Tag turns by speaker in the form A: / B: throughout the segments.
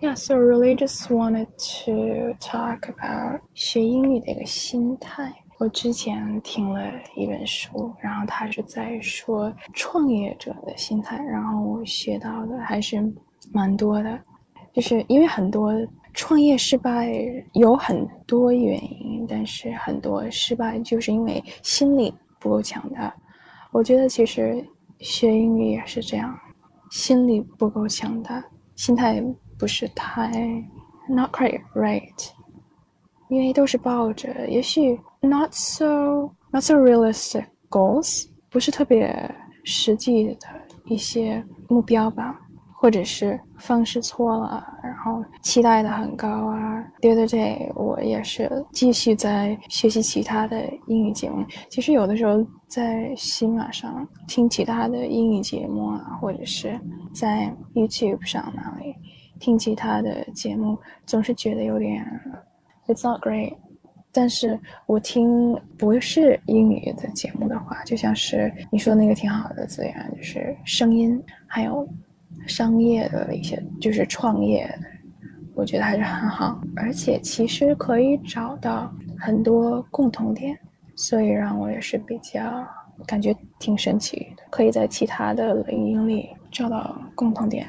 A: Yeah, so really just wanted to talk about 学英语的一个心态。我之前听了一本书，然后他是在说创业者的心态，然后我学到的还是蛮多的，就是因为很多创业失败有很多原因，但是很多失败就是因为心理不够强大。我觉得其实学英语也是这样，心理不够强大，心态。不是太 not quite right，因为都是抱着也许 not so not so realistic goals，不是特别实际的一些目标吧，或者是方式错了，然后期待的很高啊。The other day，我也是继续在学习其他的英语节目。其实有的时候在喜马上听其他的英语节目啊，或者是在 YouTube 上那里。听其他的节目总是觉得有点，It's not great。但是我听不是英语的节目的话，就像是你说那个挺好的资源，就是声音，还有商业的一些，就是创业，我觉得还是很好。而且其实可以找到很多共同点，所以让我也是比较感觉挺神奇的，可以在其他的领域里找到共同点，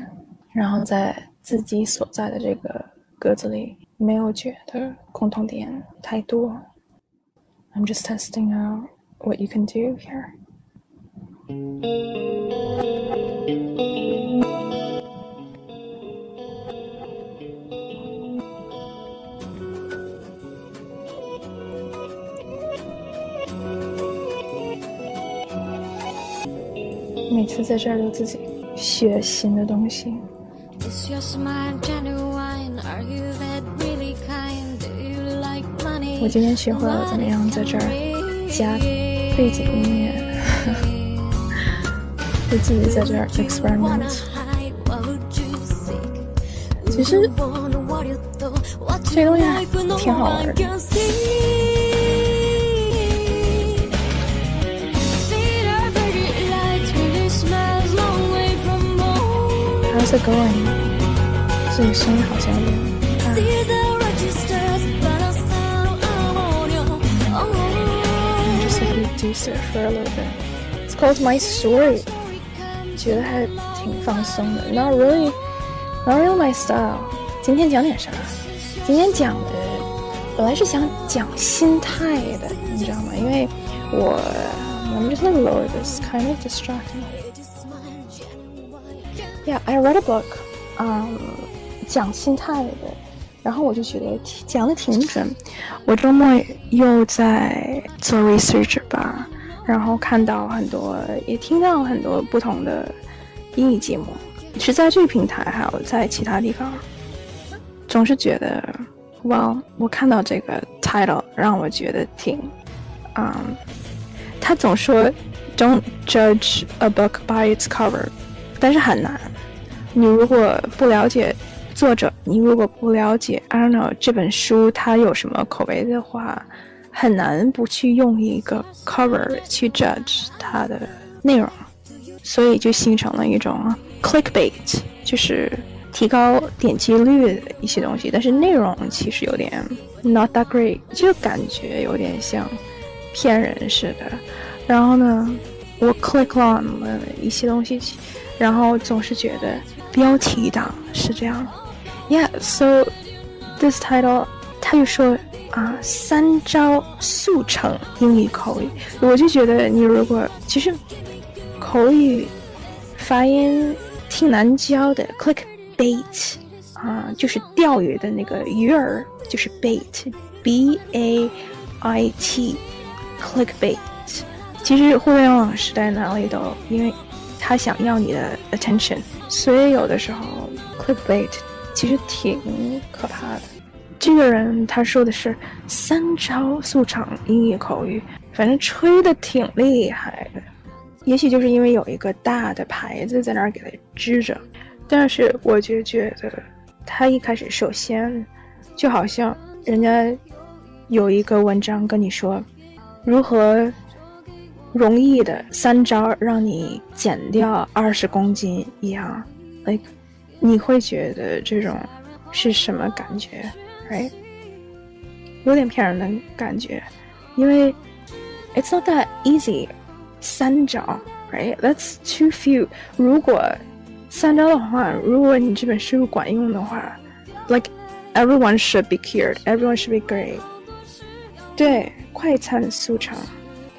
A: 然后再。自己所在的这个格子里，没有觉得共同点太多。I'm just testing out what you can do here. 每次在这儿都自己学新的东西。我今天学会了怎么样在这儿加背景音乐，就自己在这儿 experiment。其实这东西挺好玩的。How's it going? 这个声音好像有点大。I'm just a producer for a little bit. It's called My Story. 觉得还挺放松的。Not really, not really my style. 今天讲点啥？今天讲的本来是想讲心态的，你知道吗？因为我 I'm just like Lord, this kind of distracting. Yeah, I read a book. Um, 讲心态的，然后我就觉得讲的挺准。我周末又在做 research 吧，然后看到很多，也听到很多不同的英语节目，是在这个平台，还有在其他地方，总是觉得，哇，我看到这个 title 让我觉得挺，嗯，他总说 don't judge a book by its cover，但是很难，你如果不了解。作者，你如果不了解，I don't know 这本书它有什么口味的话，很难不去用一个 cover 去 judge 它的内容，所以就形成了一种 clickbait，就是提高点击率的一些东西，但是内容其实有点 not that great，就感觉有点像骗人似的。然后呢，我 click on 了一些东西，然后总是觉得标题党是这样。Yeah, so this title，他就说啊，三招速成英语口语。我就觉得你如果其实口语发音挺难教的，click bait 啊，就是钓鱼的那个鱼儿，就是 bait，b a i t，click bait。其实互联网时代哪里都，因为他想要你的 attention，所以有的时候 click bait。其实挺可怕的。这个人他说的是三招速成英语口语，反正吹的挺厉害的。也许就是因为有一个大的牌子在那儿给他支着，但是我就觉得他一开始首先就好像人家有一个文章跟你说如何容易的三招让你减掉二十公斤一样，like。你会觉得这种是什么感觉，right？有点骗人的感觉，因为 it's not that easy。三招，right？That's too few。如果三招的话，如果你这本书管用的话，like everyone should be cured，everyone should be great。对，快餐速成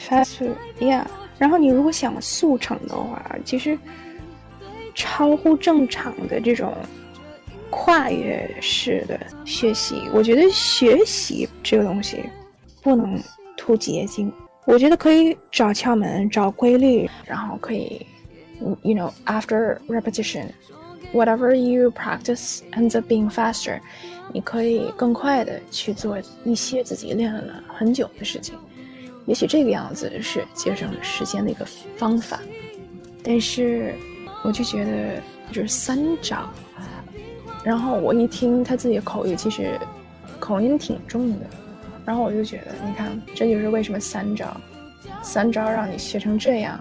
A: ，fast food，yeah。然后你如果想速成的话，其实超乎正常的这种跨越式的学习，我觉得学习这个东西不能图捷径。我觉得可以找窍门，找规律，然后可以，you know after repetition，whatever you practice ends up being faster。你可以更快的去做一些自己练了很久的事情。也许这个样子是节省时间的一个方法，但是我就觉得就是三招。然后我一听他自己的口语，其实口音挺重的。然后我就觉得，你看，这就是为什么三招，三招让你学成这样。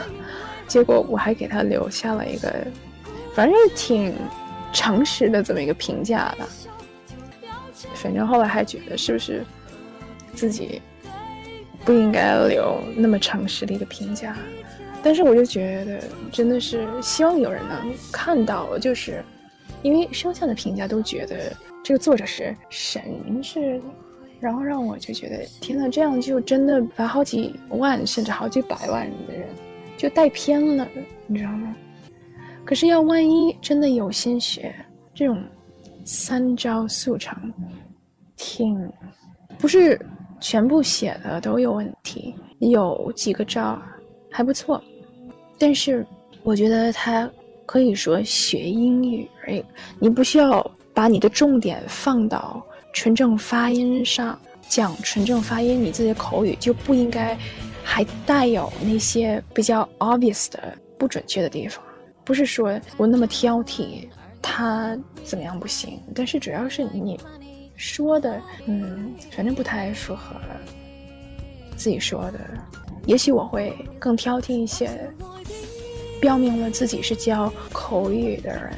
A: 结果我还给他留下了一个，反正挺诚实的这么一个评价吧。反正后来还觉得是不是自己不应该留那么诚实的一个评价？但是我就觉得真的是希望有人能看到，就是因为剩下的评价都觉得这个作者是神似的。然后让我就觉得，天呐，这样就真的把好几万甚至好几百万的人就带偏了，你知道吗？可是要万一真的有心学，这种三招速成，挺不是全部写的都有问题，有几个招还不错，但是我觉得他可以说学英语，哎，你不需要把你的重点放到。纯正发音上讲纯正发音，你自己的口语就不应该还带有那些比较 obvious 的不准确的地方。不是说我那么挑剔，他怎么样不行，但是主要是你说的，嗯，反正不太符合自己说的。也许我会更挑剔一些，标明了自己是教口语的人，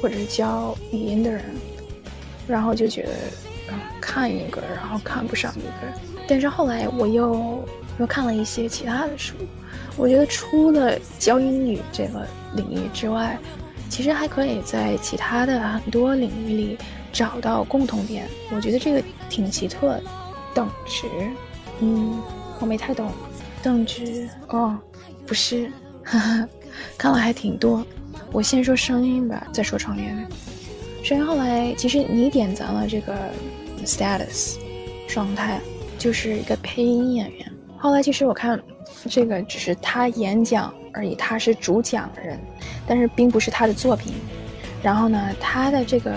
A: 或者是教语音的人。然后就觉得，嗯，看一个，然后看不上一个。但是后来我又又看了一些其他的书，我觉得除了教英语这个领域之外，其实还可以在其他的很多领域里找到共同点。我觉得这个挺奇特的。等值，嗯，我没太懂。等值，哦，不是，哈哈，看了还挺多。我先说声音吧，再说创业。声音后来，其实你点赞了这个 status 状态，就是一个配音演员。后来其实我看，这个只是他演讲而已，他是主讲人，但是并不是他的作品。然后呢，他的这个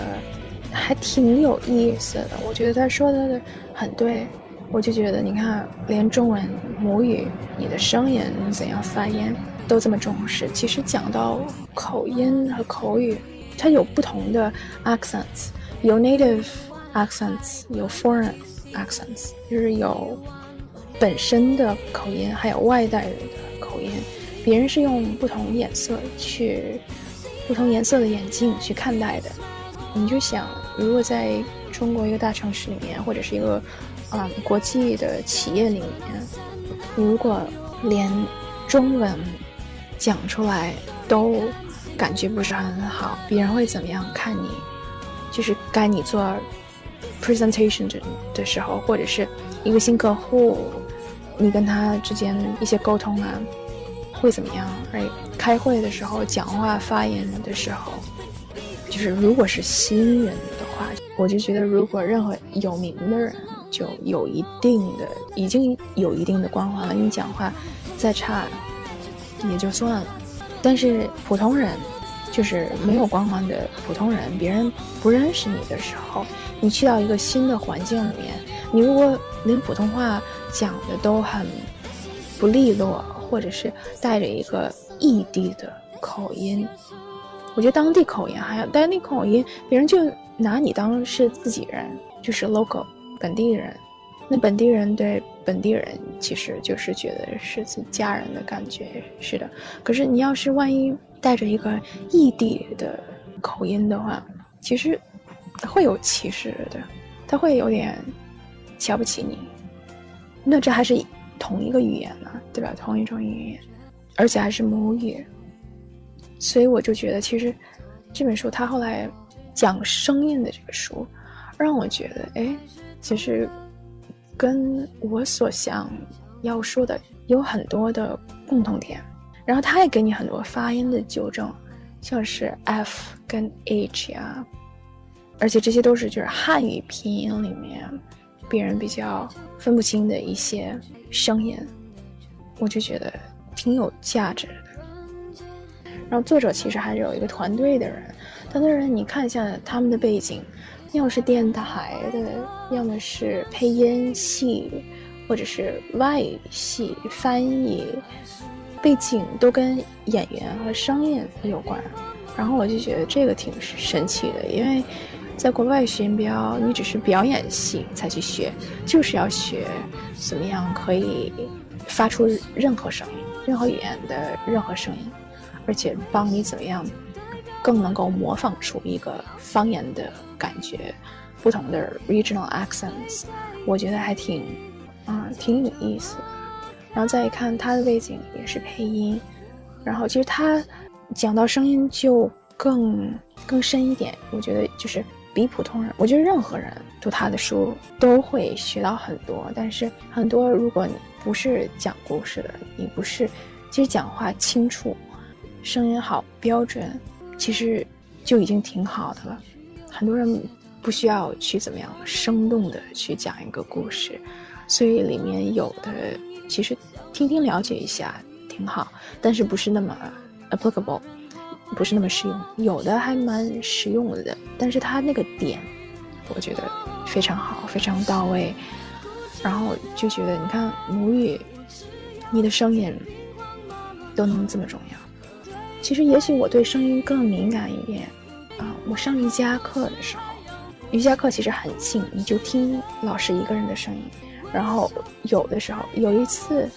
A: 还挺有意思的，我觉得他说的很对。我就觉得，你看，连中文母语，你的声音怎样发音都这么重视。其实讲到口音和口语。它有不同的 accents，有 native accents，有 foreign accents，就是有本身的口音，还有外带的口音。别人是用不同颜色去，不同颜色的眼镜去看待的。你就想，如果在中国一个大城市里面，或者是一个啊国际的企业里面，如果连中文讲出来都。感觉不是很好，别人会怎么样看你？就是该你做 presentation 的时候，或者是一个新客户，你跟他之间一些沟通啊，会怎么样？哎，开会的时候，讲话发言的时候，就是如果是新人的话，我就觉得如果任何有名的人，就有一定的已经有一定的光环了，你讲话再差也就算了。但是普通人，就是没有光环的普通人，别人不认识你的时候，你去到一个新的环境里面，你如果连普通话讲的都很不利落，或者是带着一个异地的口音，我觉得当地口音还有当地口音，别人就拿你当是自己人，就是 local 本地人。那本地人对本地人其实就是觉得是自家人的感觉，是的。可是你要是万一带着一个异地的口音的话，其实会有歧视的，他会有点瞧不起你。那这还是同一个语言呢，对吧？同一种语言，而且还是母语。所以我就觉得，其实这本书它后来讲声音的这个书，让我觉得，哎，其实跟我所想要说的有很多的共同点。然后他也给你很多发音的纠正，像是 f 跟 h 呀，而且这些都是就是汉语拼音里面别人比较分不清的一些声音，我就觉得挺有价值的。然后作者其实还是有一个团队的人，团队人你看一下他们的背景，要是电台的，要么是配音系，或者是外语系翻译，背景都跟演员和声音有关。然后我就觉得这个挺神奇的，因为在国外学音标，你只是表演系才去学，就是要学怎么样可以发出任何声音，任何语言的任何声音。而且帮你怎么样，更能够模仿出一个方言的感觉，不同的 regional accents，我觉得还挺，啊，挺有意思。然后再一看他的背景也是配音，然后其实他讲到声音就更更深一点。我觉得就是比普通人，我觉得任何人读他的书都会学到很多。但是很多如果你不是讲故事的，你不是，其实讲话清楚。声音好标准，其实就已经挺好的了。很多人不需要去怎么样生动的去讲一个故事，所以里面有的其实听听了解一下挺好，但是不是那么 applicable，不是那么实用。有的还蛮实用的，但是它那个点，我觉得非常好，非常到位。然后就觉得，你看母语，你的声音都能这么重要。其实，也许我对声音更敏感一点，啊，我上瑜伽课的时候，瑜伽课其实很静，你就听老师一个人的声音。然后有的时候，有一次，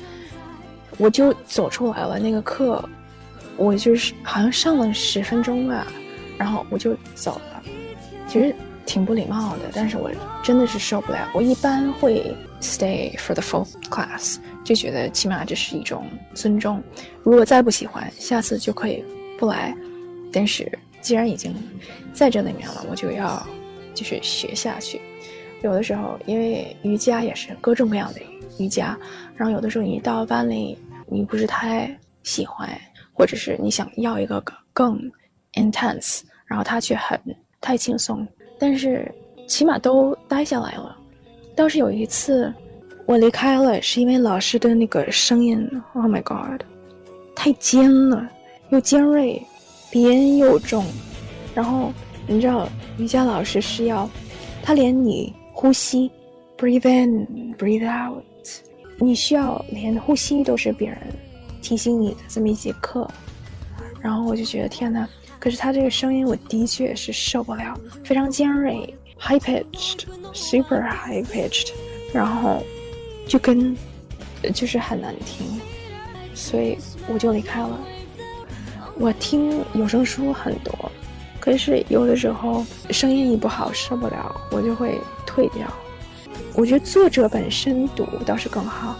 A: 我就走出来了。那个课，我就是好像上了十分钟吧，然后我就走了。其实挺不礼貌的，但是我真的是受不了。我一般会 stay for the full class。就觉得起码这是一种尊重。如果再不喜欢，下次就可以不来。但是既然已经在这里面了，我就要就是学下去。有的时候，因为瑜伽也是各种各样的瑜伽，然后有的时候你到班里你不是太喜欢，或者是你想要一个更 intense，然后他却很太轻松。但是起码都待下来了。倒是有一次。我离开了，是因为老师的那个声音，Oh my God，太尖了，又尖锐，鼻音又重。然后你知道，瑜伽老师是要，他连你呼吸，breathe in，breathe out，你需要连呼吸都是别人提醒你的这么一节课。然后我就觉得天哪，可是他这个声音，我的确是受不了，非常尖锐，high pitched，super high pitched，然后。就跟，就是很难听，所以我就离开了。我听有声书很多，可是有的时候声音一不好受不了，我就会退掉。我觉得作者本身读倒是更好。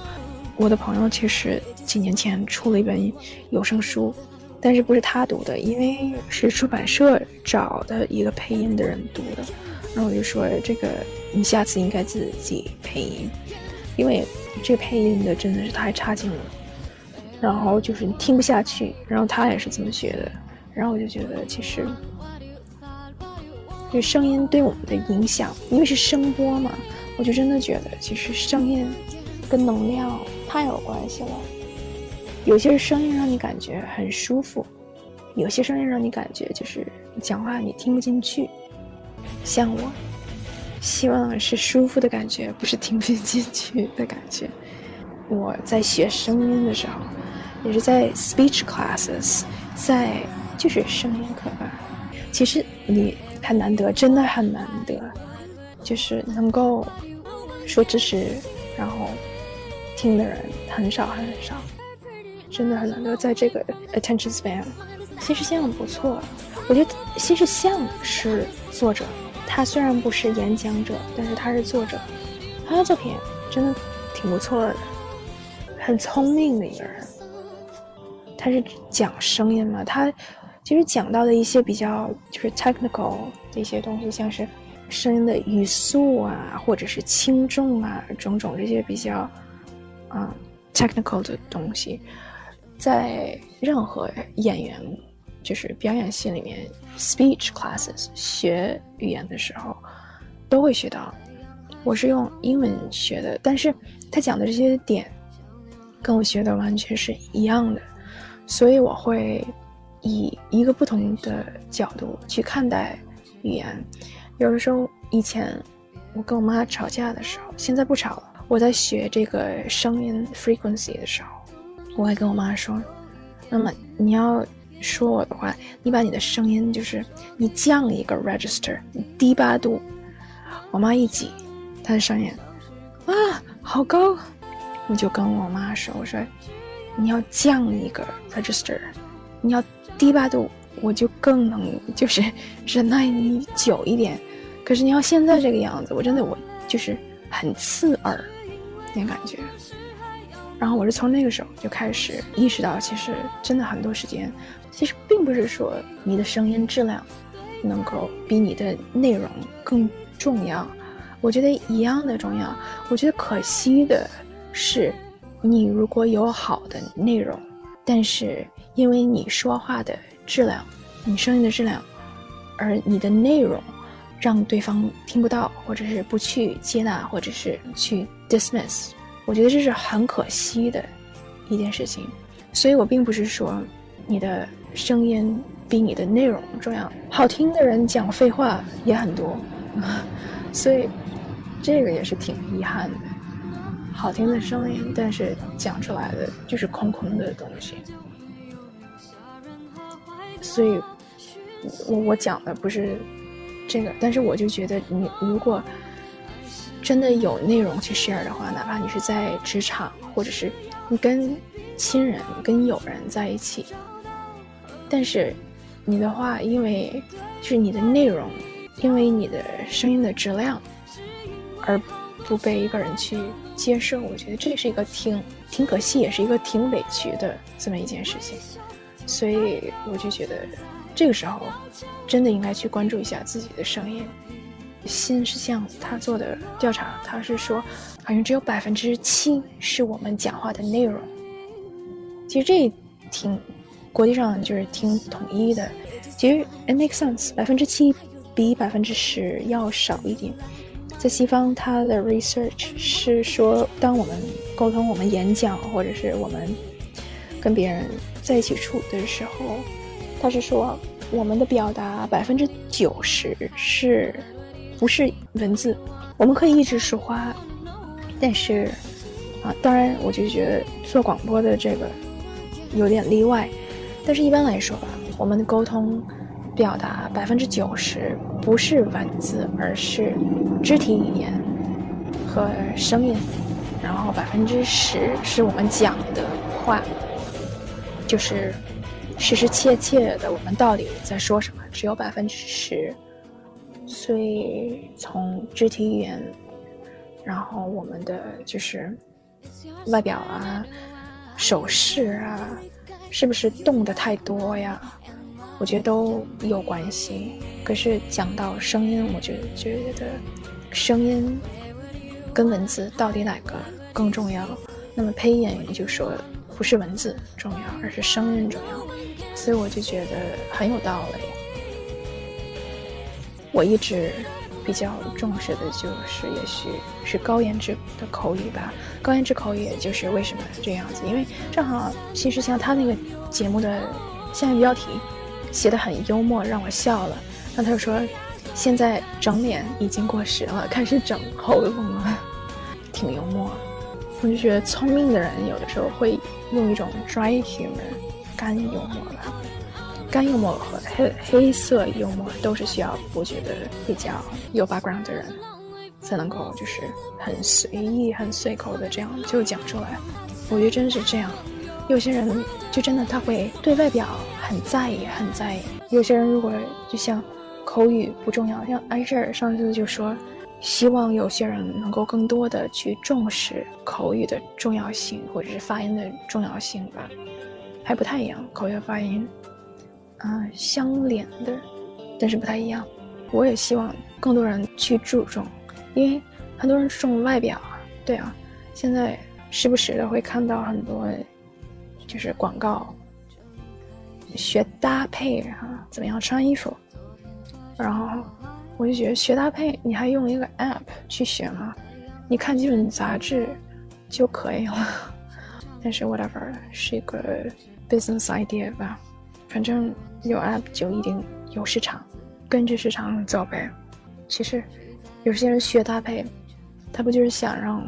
A: 我的朋友其实几年前出了一本有声书，但是不是他读的，因为是出版社找的一个配音的人读的。然后我就说这个你下次应该自己配音。因为这配音的真的是太差劲了，然后就是听不下去，然后他也是这么学的，然后我就觉得其实，就声音对我们的影响，因为是声波嘛，我就真的觉得其实声音跟能量太有关系了。有些声音让你感觉很舒服，有些声音让你感觉就是讲话你听不进去，像我。希望是舒服的感觉，不是听不进去的感觉。我在学声音的时候，也是在 speech classes，在就是声音课吧。其实你很难得，真的很难得，就是能够说知识，然后听的人很少很少，真的很难得。在这个 attention span，其实像不错。我觉得其实像是作者。他虽然不是演讲者，但是他是作者，他的作品真的挺不错的，很聪明的一个人。他是讲声音嘛，他其实讲到的一些比较就是 technical 的一些东西，像是声音的语速啊，或者是轻重啊，种种这些比较啊 technical 的东西，在任何演员。就是表演系里面，speech classes 学语言的时候，都会学到。我是用英文学的，但是他讲的这些点，跟我学的完全是一样的，所以我会以一个不同的角度去看待语言。有的时候，以前我跟我妈吵架的时候，现在不吵了。我在学这个声音 frequency 的时候，我会跟我妈说：“那么你要。”说我的话，你把你的声音就是你降一个 register，低八度。我妈一挤，她的声音啊好高，我就跟我妈说，我说你要降一个 register，你要低八度，我就更能就是忍耐你久一点。可是你要现在这个样子，我真的我就是很刺耳，那感觉。然后我是从那个时候就开始意识到，其实真的很多时间。其实并不是说你的声音质量能够比你的内容更重要，我觉得一样的重要。我觉得可惜的是，你如果有好的内容，但是因为你说话的质量、你声音的质量，而你的内容让对方听不到，或者是不去接纳，或者是去 dismiss，我觉得这是很可惜的一件事情。所以我并不是说你的。声音比你的内容重要。好听的人讲废话也很多，所以这个也是挺遗憾的。好听的声音，但是讲出来的就是空空的东西。所以，我我讲的不是这个，但是我就觉得，你如果真的有内容去 share 的话，哪怕你是在职场，或者是你跟亲人、跟友人在一起。但是，你的话，因为就是你的内容，因为你的声音的质量，而不被一个人去接受，我觉得这是一个挺挺可惜，也是一个挺委屈的这么一件事情。所以我就觉得，这个时候真的应该去关注一下自己的声音。新事项他做的调查，他是说，好像只有百分之七是我们讲话的内容。其实这挺。国际上就是挺统一的，其实 it makes sense，百分之七比百分之十要少一点。在西方，它的 research 是说，当我们沟通、我们演讲，或者是我们跟别人在一起处的时候，他是说，我们的表达百分之九十是不是文字？我们可以一直说话，但是啊，当然，我就觉得做广播的这个有点例外。但是，一般来说吧，我们的沟通表达百分之九十不是文字，而是肢体语言和声音，然后百分之十是我们讲的话，就是实实切切的我们到底在说什么，只有百分之十。所以，从肢体语言，然后我们的就是外表啊、手势啊。是不是动的太多呀？我觉得都有关系。可是讲到声音，我就觉得声音跟文字到底哪个更重要？那么配音演员就说不是文字重要，而是声音重要。所以我就觉得很有道理。我一直。比较重视的就是，也许是高颜值的口语吧。高颜值口语，也就是为什么这样子？因为正好，其实像他那个节目的下面标题写的很幽默，让我笑了。那他就说，现在整脸已经过时了，开始整喉咙了，挺幽默。我就觉得聪明的人有的时候会用一种 dry humor，干幽默吧。干幽默和黑黑色幽默都是需要，我觉得比较有 background 的人才能够就是很随意、很随口的这样就讲出来。我觉得真是这样。有些人就真的他会对外表很在意、很在意。有些人如果就像口语不重要。像艾这儿上次就说，希望有些人能够更多的去重视口语的重要性，或者是发音的重要性吧，还不太一样。口语发音，啊，相连的，但是不太一样。我也希望更多人去注重，因为很多人注重外表啊，对啊，现在时不时的会看到很多，就是广告，学搭配啊，怎么样穿衣服，然后我就觉得学搭配，你还用一个 app 去学吗？你看基本杂志就可以了。但是 whatever 是一个 business idea 吧，反正有 app 就一定有市场。跟着市场走呗。其实，有些人学搭配，他不就是想让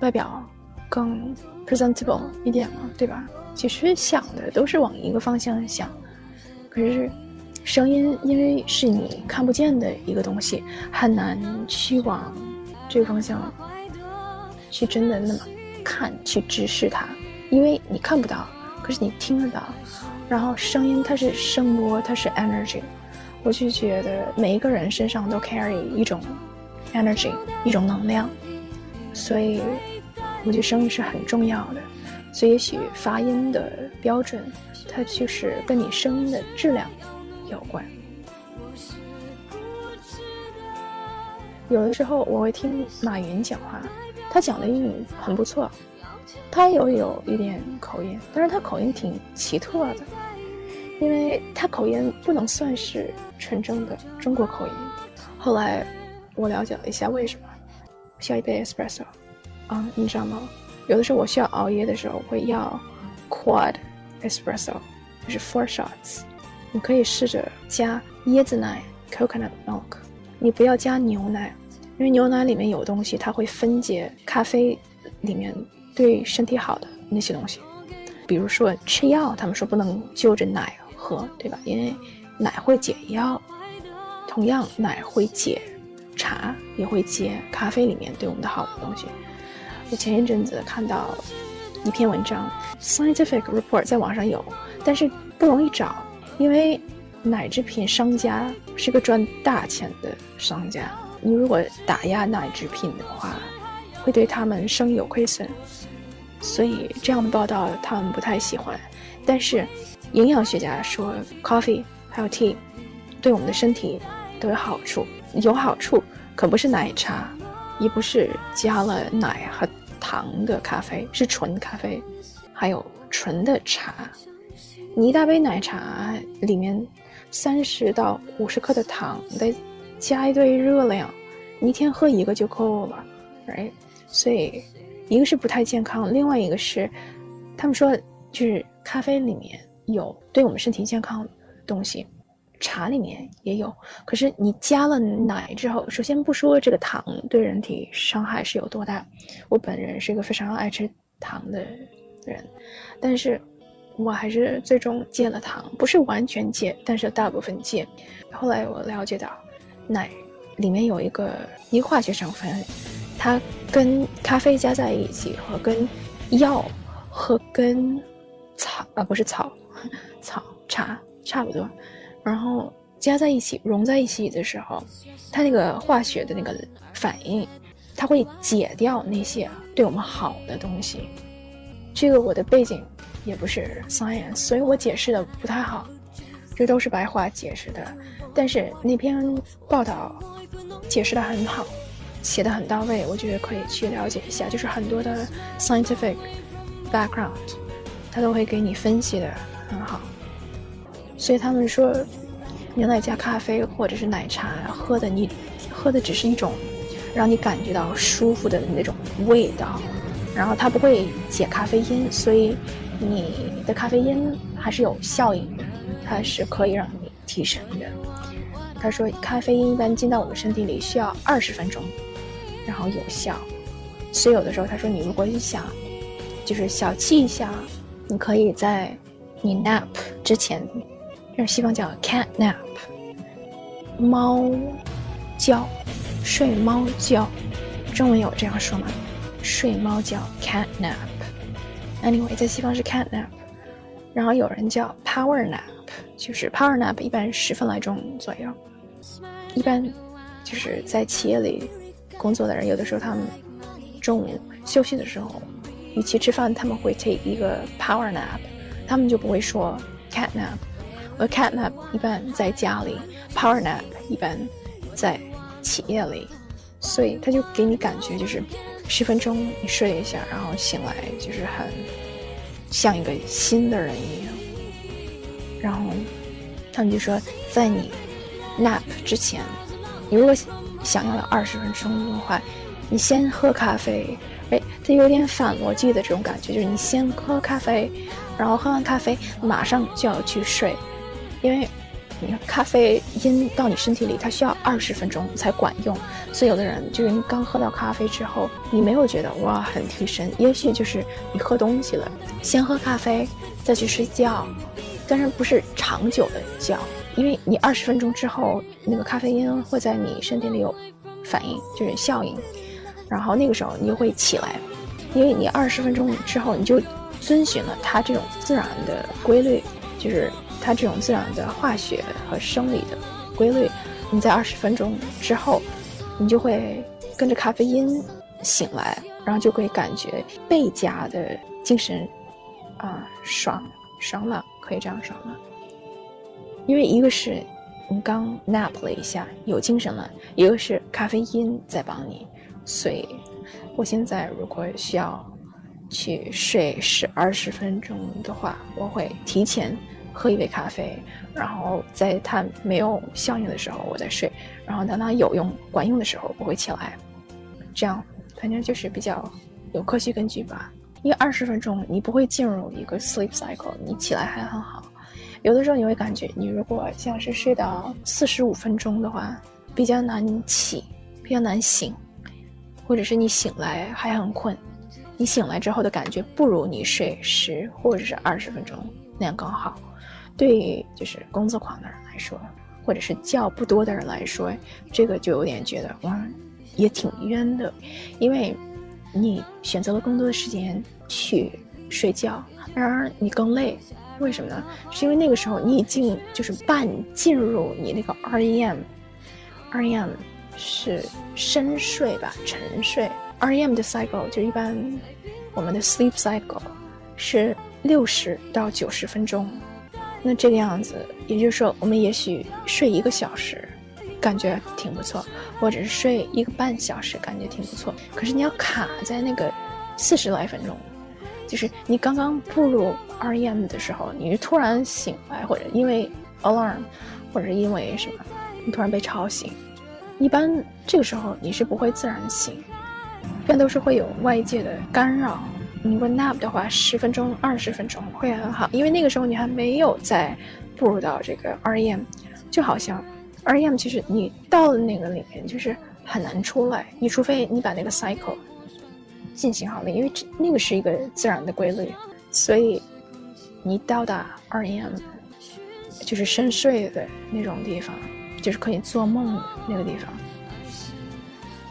A: 外表更 presentable 一点吗？对吧？其实想的都是往一个方向想。可是，声音因为是你看不见的一个东西，很难去往这个方向去真的那么看去直视它，因为你看不到，可是你听得到。然后，声音它是声波，它是 energy。我就觉得每一个人身上都 carry 一种 energy，一种能量，所以我觉得声音是很重要的。所以也许发音的标准，它就是跟你声音的质量有关。有的时候我会听马云讲话，他讲的英语很不错，他有有一点口音，但是他口音挺奇特的。因为他口音不能算是纯正的中国口音，后来我了解了一下为什么，需要一杯 espresso，啊，你知道吗？有的时候我需要熬夜的时候会要 quad espresso，就是 four shots。你可以试着加椰子奶 coconut milk，你不要加牛奶，因为牛奶里面有东西，它会分解咖啡里面对身体好的那些东西，比如说吃药，他们说不能就着奶。喝对吧？因为奶会解药，同样奶会解茶，也会解咖啡里面对我们的好的东西。我前一阵子看到一篇文章，scientific report 在网上有，但是不容易找，因为奶制品商家是个赚大钱的商家，你如果打压奶制品的话，会对他们生意有亏损，所以这样的报道他们不太喜欢，但是。营养学家说，coffee 还有 tea 对我们的身体都有好处。有好处可不是奶茶，也不是加了奶和糖的咖啡，是纯咖啡，还有纯的茶。你一大杯奶茶里面三十到五十克的糖，再加一堆热量，你一天喝一个就够了，right？所以一个是不太健康，另外一个是他们说就是咖啡里面。有对我们身体健康的东西，茶里面也有。可是你加了奶之后，首先不说这个糖对人体伤害是有多大，我本人是一个非常爱吃糖的人，但是我还是最终戒了糖，不是完全戒，但是大部分戒。后来我了解到，奶里面有一个一化学成分，它跟咖啡加在一起，和跟药和跟草啊不是草。草茶差不多，然后加在一起融在一起的时候，它那个化学的那个反应，它会解掉那些对我们好的东西。这个我的背景也不是 science，所以我解释的不太好，这都是白话解释的。但是那篇报道解释的很好，写的很到位，我觉得可以去了解一下。就是很多的 scientific background，他都会给你分析的。很好，所以他们说，牛奶加咖啡或者是奶茶喝的，你喝的只是一种让你感觉到舒服的那种味道，然后它不会解咖啡因，所以你的咖啡因还是有效应的，它是可以让你提神的。他说，咖啡因一般进到我们身体里需要二十分钟，然后有效，所以有的时候他说，你如果你想就是小憩一下，你可以在。你 nap 之前，让西方叫 cat nap，猫觉，睡猫觉，中文有这样说吗？睡猫觉 cat nap。Anyway，在西方是 cat nap，然后有人叫 power nap，就是 power nap 一般十分来钟左右，一般就是在企业里工作的人，有的时候他们中午休息的时候，与其吃饭，他们会 take 一个 power nap，他们就不会说 cat nap。而 cat nap 一般在家里，power nap 一般在企业里，所以他就给你感觉就是十分钟你睡一下，然后醒来就是很像一个新的人一样。然后他们就说，在你 nap 之前，你如果想要有二十分钟的话，你先喝咖啡。哎，它有点反逻辑的这种感觉，就是你先喝咖啡，然后喝完咖啡马上就要去睡。因为，咖啡因到你身体里，它需要二十分钟才管用，所以有的人就是你刚喝到咖啡之后，你没有觉得哇很提神，也许就是你喝东西了，先喝咖啡再去睡觉，但是不是长久的觉，因为你二十分钟之后，那个咖啡因会在你身体里有反应，就是效应，然后那个时候你就会起来，因为你二十分钟之后你就遵循了它这种自然的规律，就是。它这种自然的化学和生理的规律，你在二十分钟之后，你就会跟着咖啡因醒来，然后就会感觉倍加的精神啊爽爽朗，可以这样说吗？因为一个是你刚 nap 了一下有精神了，一个是咖啡因在帮你，所以我现在如果需要去睡十二十分钟的话，我会提前。喝一杯咖啡，然后在它没有效应的时候，我再睡，然后等它有用、管用的时候，我会起来。这样，反正就是比较有科学根据吧。因为二十分钟你不会进入一个 sleep cycle，你起来还很好。有的时候你会感觉，你如果像是睡到四十五分钟的话，比较难起，比较难醒，或者是你醒来还很困，你醒来之后的感觉不如你睡十或者是二十分钟那样更好。对于就是工作狂的人来说，或者是觉不多的人来说，这个就有点觉得哇，也挺冤的，因为，你选择了更多的时间去睡觉，然而你更累，为什么呢？是因为那个时候你已经就是半进入你那个 REM，REM 是深睡吧，沉睡，REM 的 cycle 就一般我们的 sleep cycle 是六十到九十分钟。那这个样子，也就是说，我们也许睡一个小时，感觉挺不错；或者是睡一个半小时，感觉挺不错。可是你要卡在那个四十来分钟，就是你刚刚步入 REM 的时候，你突然醒来，或者因为 alarm，或者因为什么，你突然被吵醒。一般这个时候你是不会自然醒，一般都是会有外界的干扰。你如果 nap 的话，十分钟、二十分钟会很好，因为那个时候你还没有在步入到这个 REM，就好像 REM 其实你到了那个里面就是很难出来，你除非你把那个 cycle 进行好了，因为那个是一个自然的规律，所以你到达 REM 就是深睡的那种地方，就是可以做梦的那个地方，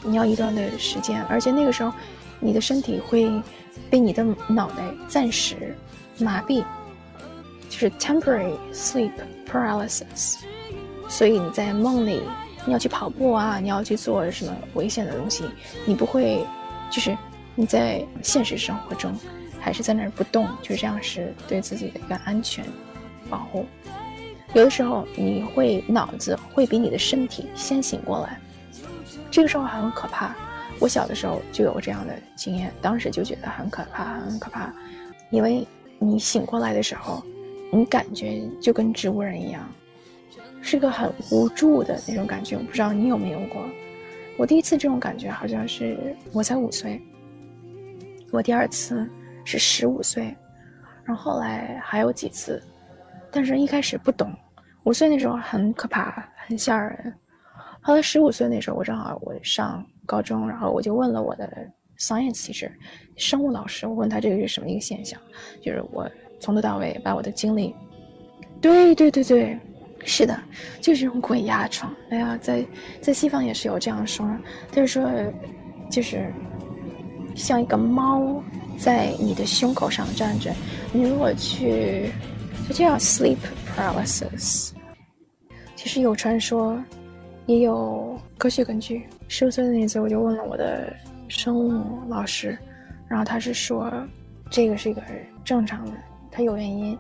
A: 你要一段的时间，而且那个时候你的身体会。被你的脑袋暂时麻痹，就是 temporary sleep paralysis。所以你在梦里，你要去跑步啊，你要去做什么危险的东西，你不会，就是你在现实生活中还是在那儿不动，就这样是对自己的一个安全保护。有的时候你会脑子会比你的身体先醒过来，这个时候很可怕。我小的时候就有这样的经验，当时就觉得很可怕，很可怕，因为你醒过来的时候，你感觉就跟植物人一样，是个很无助的那种感觉。我不知道你有没有过？我第一次这种感觉好像是我才五岁，我第二次是十五岁，然后后来还有几次，但是一开始不懂，五岁那时候很可怕，很吓人。后来十五岁那时候，我正好我上。高中，然后我就问了我的 science teacher，生物老师，我问他这个是什么一个现象，就是我从头到尾把我的经历，对对对对，是的，就是这种鬼压床。哎呀，在在西方也是有这样说，就是说，就是像一个猫在你的胸口上站着，你如果去，就叫 sleep paralysis。其实有传说。也有科学根据。十五岁的那次，我就问了我的生物老师，然后他是说，这个是一个正常的，它有原因。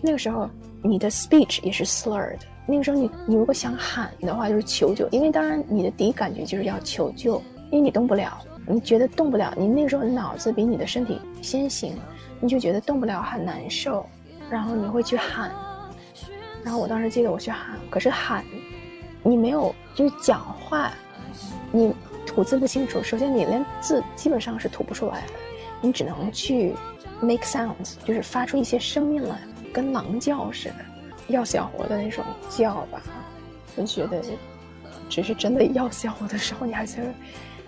A: 那个时候你的 speech 也是 slurred。那个时候你你如果想喊的话，就是求救，因为当然你的第一感觉就是要求救，因为你动不了，你觉得动不了，你那个时候脑子比你的身体先行，你就觉得动不了很难受，然后你会去喊。然后我当时记得我去喊，可是喊，你没有就是讲话，你吐字不清楚。首先你连字基本上是吐不出来的，你只能去 make sounds，就是发出一些声音来，跟狼叫似的，要死要活的那种叫吧。我觉得，只是真的要死要活的时候，你还是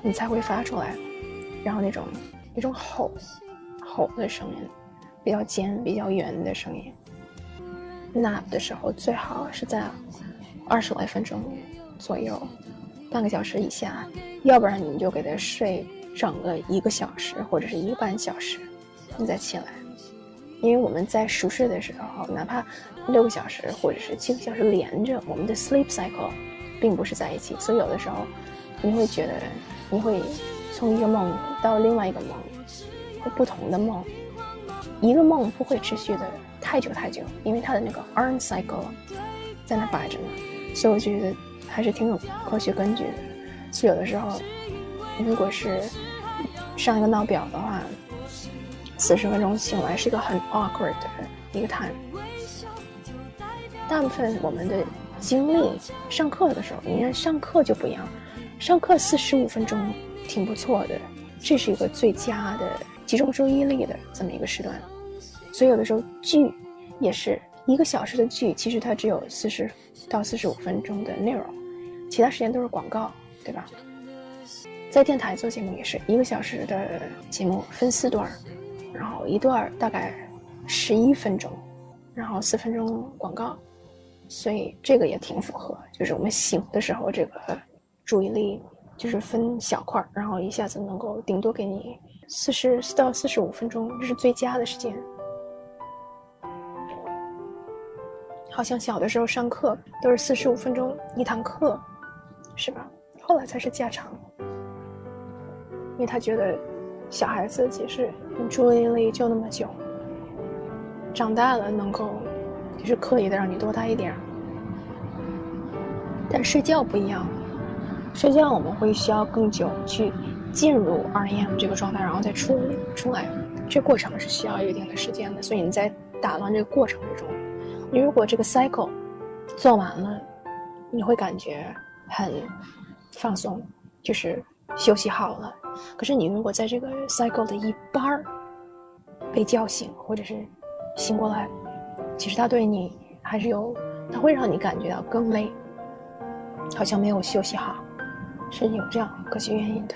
A: 你才会发出来。然后那种那种吼吼的声音，比较尖、比较圆的声音。nap 的时候最好是在二十来分钟左右，半个小时以下，要不然你就给他睡整个一个小时或者是一个半小时，你再起来。因为我们在熟睡的时候，哪怕六个小时或者是七个小时连着，我们的 sleep cycle 并不是在一起，所以有的时候你会觉得你会从一个梦到另外一个梦，会不同的梦，一个梦不会持续的。太久太久，因为它的那个 arm cycle 在那摆着呢，所以我觉得还是挺有科学根据的。所以有的时候，如果是上一个闹表的话，四十分钟醒来是一个很 awkward 的一个 time。大部分我们的经历，上课的时候，你看上课就不一样，上课四十五分钟挺不错的，这是一个最佳的集中注意力的这么一个时段。所以有的时候剧，也是一个小时的剧，其实它只有四十到四十五分钟的内容，其他时间都是广告，对吧？在电台做节目也是一个小时的节目分四段然后一段大概十一分钟，然后四分钟广告，所以这个也挺符合，就是我们醒的时候这个注意力就是分小块然后一下子能够顶多给你四十到四十五分钟，这是最佳的时间。好像小的时候上课都是四十五分钟一堂课，是吧？后来才是加长，因为他觉得小孩子其实注意力就那么久，长大了能够就是刻意的让你多待一点。但睡觉不一样，睡觉我们会需要更久去进入 REM 这个状态，然后再出出来，这过程是需要一定的时间的。所以你在打乱这个过程之中。你如果这个 cycle 做完了，你会感觉很放松，就是休息好了。可是你如果在这个 cycle 的一半儿被叫醒，或者是醒过来，其实它对你还是有，它会让你感觉到更累，好像没有休息好，是有这样科学原因的。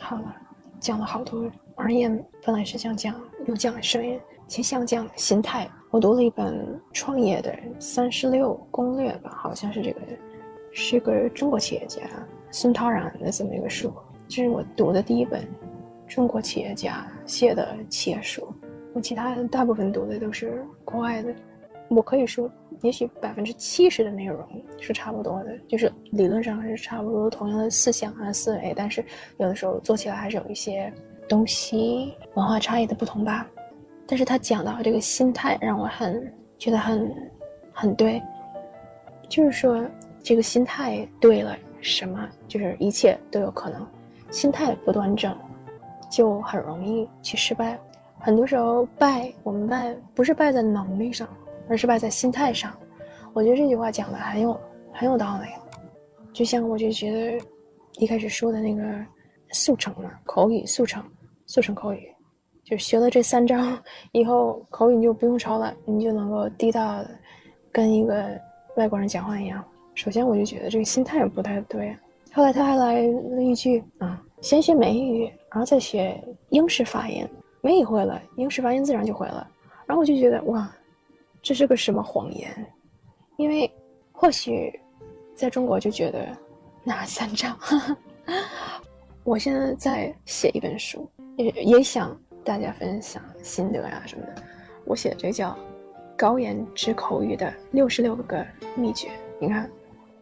A: 好了，讲了好多，而言本来是想讲又讲声音，其实想讲心态。我读了一本创业的三十六攻略吧，好像是这个，是个中国企业家孙涛然的这么一个书，这是我读的第一本中国企业家写的企业书。我其他大部分读的都是国外的，我可以说，也许百分之七十的内容是差不多的，就是理论上是差不多同样的思想啊思维，但是有的时候做起来还是有一些东西文化差异的不同吧。但是他讲到这个心态，让我很觉得很很对，就是说这个心态对了，什么就是一切都有可能。心态不端正，就很容易去失败。很多时候败，我们败不是败在能力上，而是败在心态上。我觉得这句话讲的很有很有道理。就像我就觉得一开始说的那个速成嘛，口语速成，速成口语。就学了这三招以后，口语你就不用抄了，你就能够地道的跟一个外国人讲话一样。首先，我就觉得这个心态不太对。后来他还来了一句啊，先学美语，然后再学英式发音，美语会了，英式发音自然就会了。然后我就觉得哇，这是个什么谎言？因为或许在中国就觉得那三招。我现在在写一本书，也也想。大家分享心得呀什么的，我写的这叫“高颜值口语”的六十六个秘诀。你看，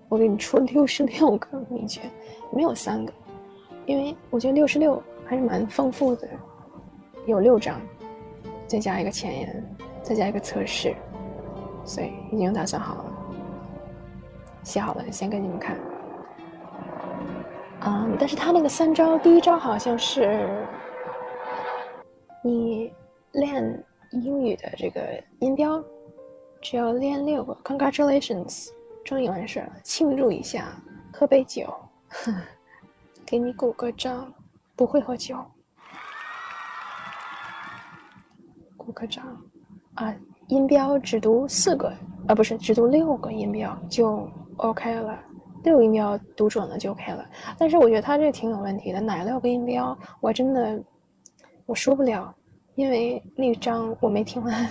A: 我给你出 六十六个秘诀，没有三个，因为我觉得六十六还是蛮丰富的，有六章，再加一个前言，再加一个测试，所以已经打算好了，写好了，先给你们看。嗯，但是他那个三招，第一招好像是你练英语的这个音标，只要练六个，Congratulations，终于完事了，庆祝一下，喝杯酒，给你鼓个掌，不会喝酒，鼓个掌，啊，音标只读四个，啊，不是只读六个音标就 OK 了。六个音标读准了就 OK 了，但是我觉得他这挺有问题的。哪六个音标我真的我说不了，因为那章我没听完。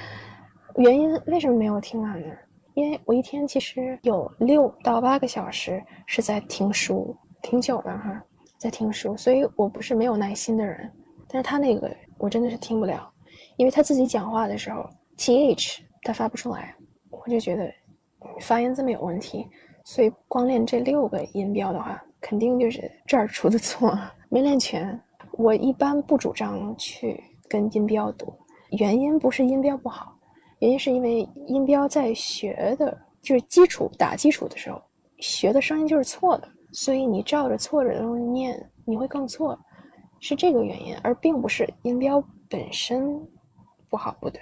A: 原因为什么没有听完呢？因为我一天其实有六到八个小时是在听书，挺久的哈，在听书，所以我不是没有耐心的人。但是他那个我真的是听不了，因为他自己讲话的时候 th 他发不出来，我就觉得发音这么有问题。所以光练这六个音标的话，肯定就是这儿出的错，没练全。我一般不主张去跟音标读，原因不是音标不好，原因是因为音标在学的就是基础打基础的时候，学的声音就是错的，所以你照着错着的东西念，你会更错，是这个原因，而并不是音标本身不好不对。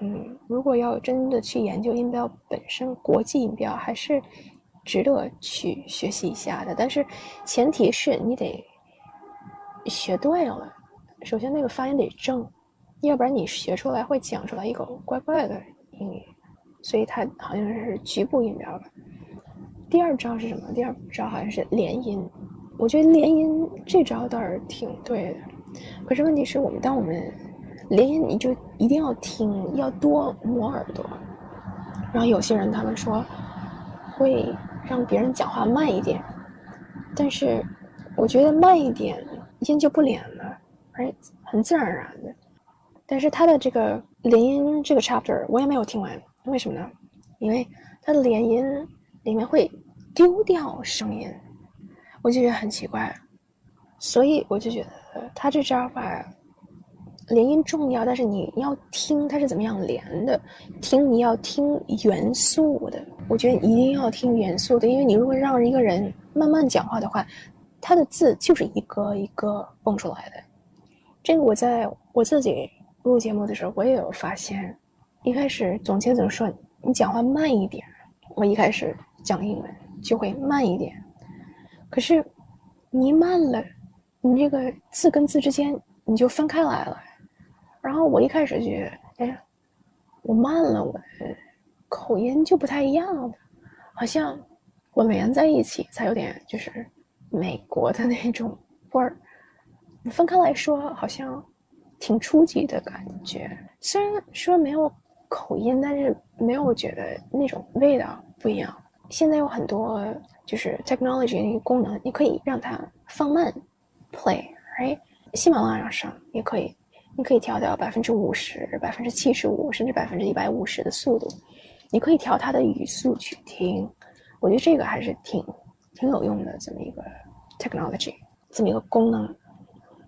A: 嗯，如果要真的去研究音标本身，国际音标还是值得去学习一下的。但是前提是你得学对了，首先那个发音得正，要不然你学出来会讲出来一个怪怪的英语。所以它好像是局部音标吧。第二招是什么？第二招好像是连音。我觉得连音这招倒是挺对的，可是问题是我们当我们。连音你就一定要听，要多磨耳朵。然后有些人他们说会让别人讲话慢一点，但是我觉得慢一点音就不连了，而且很自然而然的。但是他的这个连音这个 chapter 我也没有听完，为什么呢？因为他的连音里面会丢掉声音，我就觉得很奇怪，所以我就觉得他这招法。连音重要，但是你要听它是怎么样连的，听你要听元素的。我觉得一定要听元素的，因为你如果让一个人慢慢讲话的话，他的字就是一个一个蹦出来的。这个我在我自己录节目的时候，我也有发现。一开始总监怎么说？你讲话慢一点。我一开始讲英文就会慢一点，可是你慢了，你这个字跟字之间你就分开来了。然后我一开始觉得，哎，我慢了，我口音就不太一样了，好像我连在一起才有点就是美国的那种味儿。分开来说，好像挺初级的感觉。虽然说没有口音，但是没有觉得那种味道不一样。现在有很多就是 technology 那个功能，你可以让它放慢 play，哎，喜马拉雅上也可以。你可以调到百分之五十、百分之七十五，甚至百分之一百五十的速度。你可以调它的语速去听，我觉得这个还是挺挺有用的这么一个 technology，这么一个功能。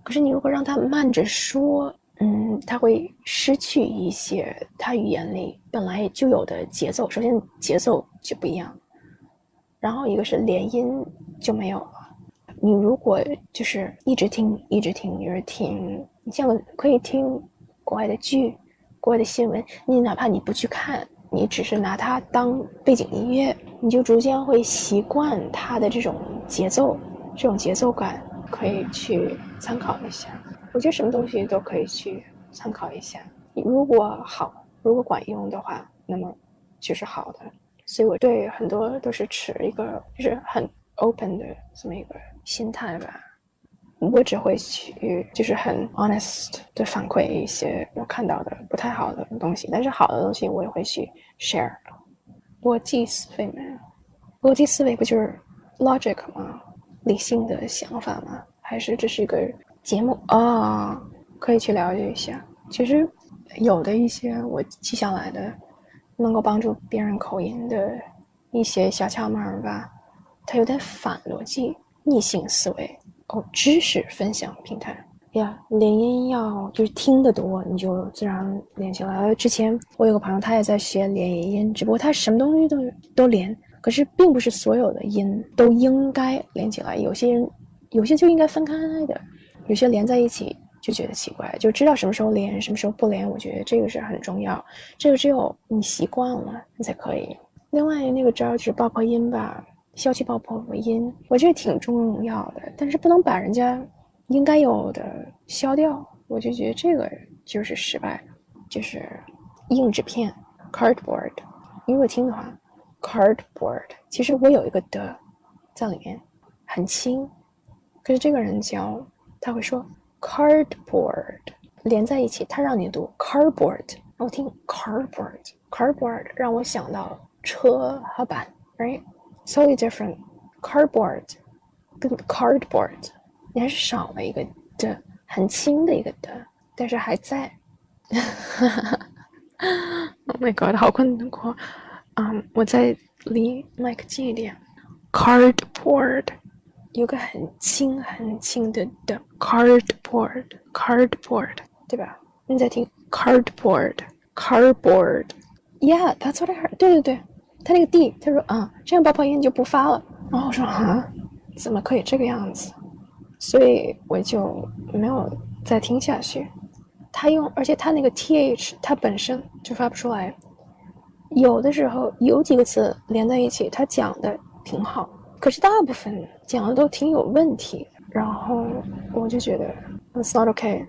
A: 可是你如果让他慢着说，嗯，他会失去一些他语言里本来就有的节奏。首先节奏就不一样，然后一个是连音就没有了。你如果就是一直听、一直听、一直听。你像可以听国外的剧、国外的新闻，你哪怕你不去看，你只是拿它当背景音乐，你就逐渐会习惯它的这种节奏、这种节奏感，可以去参考一下。我觉得什么东西都可以去参考一下。如果好，如果管用的话，那么就是好的。所以我对很多都是持一个就是很 open 的这么一个心态吧。我只会去，就是很 honest 的反馈一些我看到的不太好的东西，但是好的东西我也会去 share。逻辑思维嘛，逻辑思维不就是 logic 吗？理性的想法吗？还是这是一个节目啊？可以去了解一下。其实有的一些我记下来的，能够帮助别人口音的一些小窍门吧，它有点反逻辑、逆性思维哦。知识分享平台呀，连音要就是听得多，你就自然连起来了。之前我有个朋友，他也在学连音，只不过他什么东西都都连，可是并不是所有的音都应该连起来，有些人有些就应该分开的，有些连在一起。就觉得奇怪，就知道什么时候连，什么时候不连。我觉得这个是很重要，这个只有你习惯了，你才可以。另外那个招就是爆破音吧，消去爆破音，我觉得挺重要的，但是不能把人家应该有的消掉。我就觉得这个就是失败，就是硬纸片 （cardboard）。你如果听的话，cardboard，其实我有一个的在里面，很轻，可是这个人教他会说。cardboard 连在一起，他让你读 cardboard，我听 cardboard，cardboard 让我想到车和板 right？So different。cardboard 跟 cardboard，你还是少了一个的，很轻的一个的，但是还在。oh my god，好困难过。嗯，我再离麦克近一点。cardboard。有个很轻很轻的的 cardboard，cardboard，对吧？你在听 cardboard，cardboard，yeah，that's what I heard。对对对，他那个 d，他说啊，这样爆破音就不发了。然后我说啊，怎么可以这个样子？所以我就没有再听下去。他用，而且他那个 th，他本身就发不出来。有的时候有几个词连在一起，他讲的挺好。可是大部分讲的都挺有问题，然后我就觉得 it's not okay，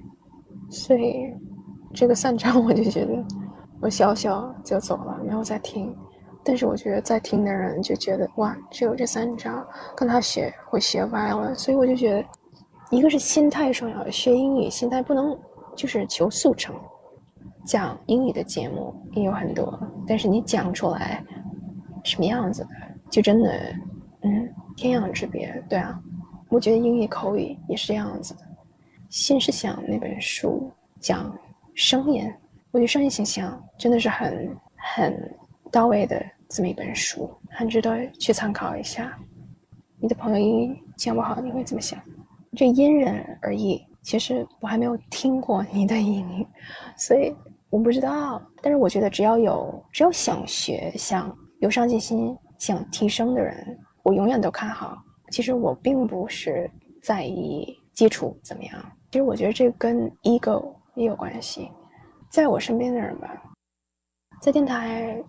A: 所以这个散场 我就觉得我笑笑就走了，没有再听。但是我觉得在听的人就觉得哇，只有这三章跟他学会学歪了，所以我就觉得一个是心态重要，学英语心态不能就是求速成。讲英语的节目也有很多，但是你讲出来什么样子的，就真的。嗯，天壤之别，对啊，我觉得英语口语也是这样子的。新思想那本书讲声音，我觉得声音形象真的是很很到位的这么一本书，很值得去参考一下。你的朋友英语讲不好，你会怎么想？这因人而异。其实我还没有听过你的英语，所以我不知道。但是我觉得只要有只要想学、想有上进心、想提升的人。我永远都看好。其实我并不是在意基础怎么样。其实我觉得这跟 ego 也有关系。在我身边的人吧，在电台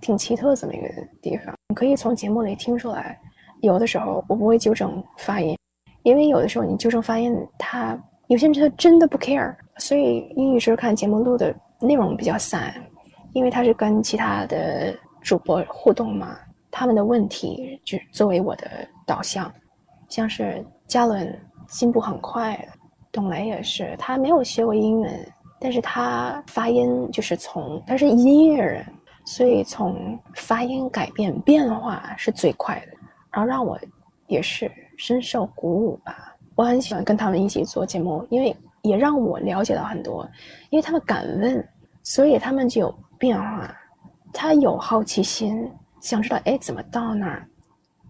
A: 挺奇特这么一个地方，你可以从节目里听出来。有的时候我不会纠正发音，因为有的时候你纠正发音，他有些人他真的不 care。所以英语时看节目录的内容比较散，因为他是跟其他的主播互动嘛。他们的问题就作为我的导向，像是嘉伦进步很快，董雷也是，他没有学过英文，但是他发音就是从他是音乐人，所以从发音改变变化是最快的，然后让我也是深受鼓舞吧。我很喜欢跟他们一起做节目，因为也让我了解到很多，因为他们敢问，所以他们就有变化，他有好奇心。想知道哎，怎么到那儿？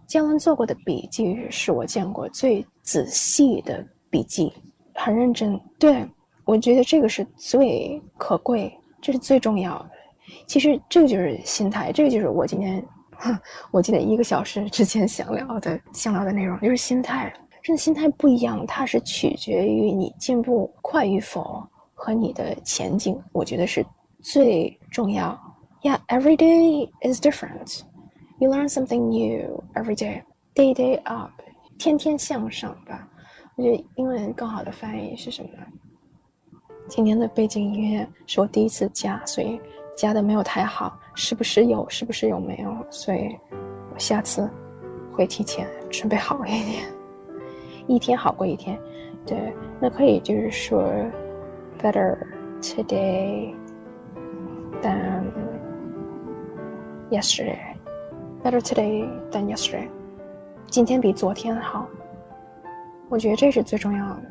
A: 姜文做过的笔记是我见过最仔细的笔记，很认真。对我觉得这个是最可贵，这是最重要的。其实这个就是心态，这个就是我今天，我今天一个小时之前想聊的，想聊的内容就是心态。这心态不一样，它是取决于你进步快与否和你的前景。我觉得是最重要。Yeah, every day is different. You learn something new every day. Day day up，天天向上吧。我觉得英文更好的翻译是什么呢？今天的背景音乐是我第一次加，所以加的没有太好，是不是有？是不是有没有？所以我下次会提前准备好一点，一天好过一天。对，那可以就是说，better today than Yesterday, better today than yesterday. 今天比昨天好，我觉得这是最重要的。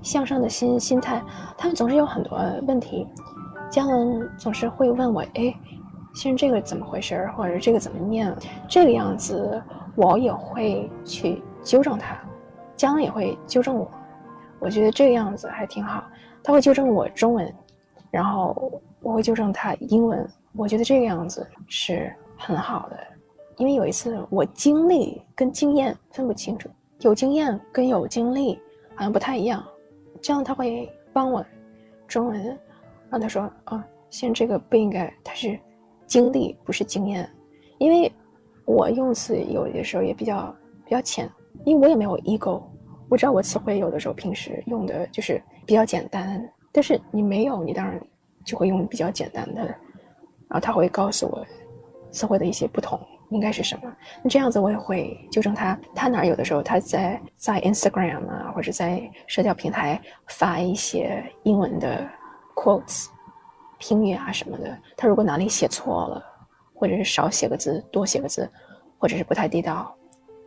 A: 向上的心心态，他们总是有很多问题。姜文总是会问我：“哎，先生这个怎么回事，或者这个怎么念，这个样子，我也会去纠正他，姜文也会纠正我。我觉得这个样子还挺好，他会纠正我中文，然后我会纠正他英文。我觉得这个样子是很好的，因为有一次我经历跟经验分不清楚，有经验跟有经历好像不太一样。这样他会帮我中文，让他说啊，现在这个不应该，他是经历不是经验，因为我用词有的时候也比较比较浅，因为我也没有 ego。我知道我词汇有的时候平时用的就是比较简单，但是你没有，你当然就会用比较简单的，然后他会告诉我词汇的一些不同应该是什么。那这样子我也会纠正他。他哪有的时候他在在 Instagram 啊或者在社交平台发一些英文的 quotes 拼语啊什么的，他如果哪里写错了，或者是少写个字多写个字，或者是不太地道，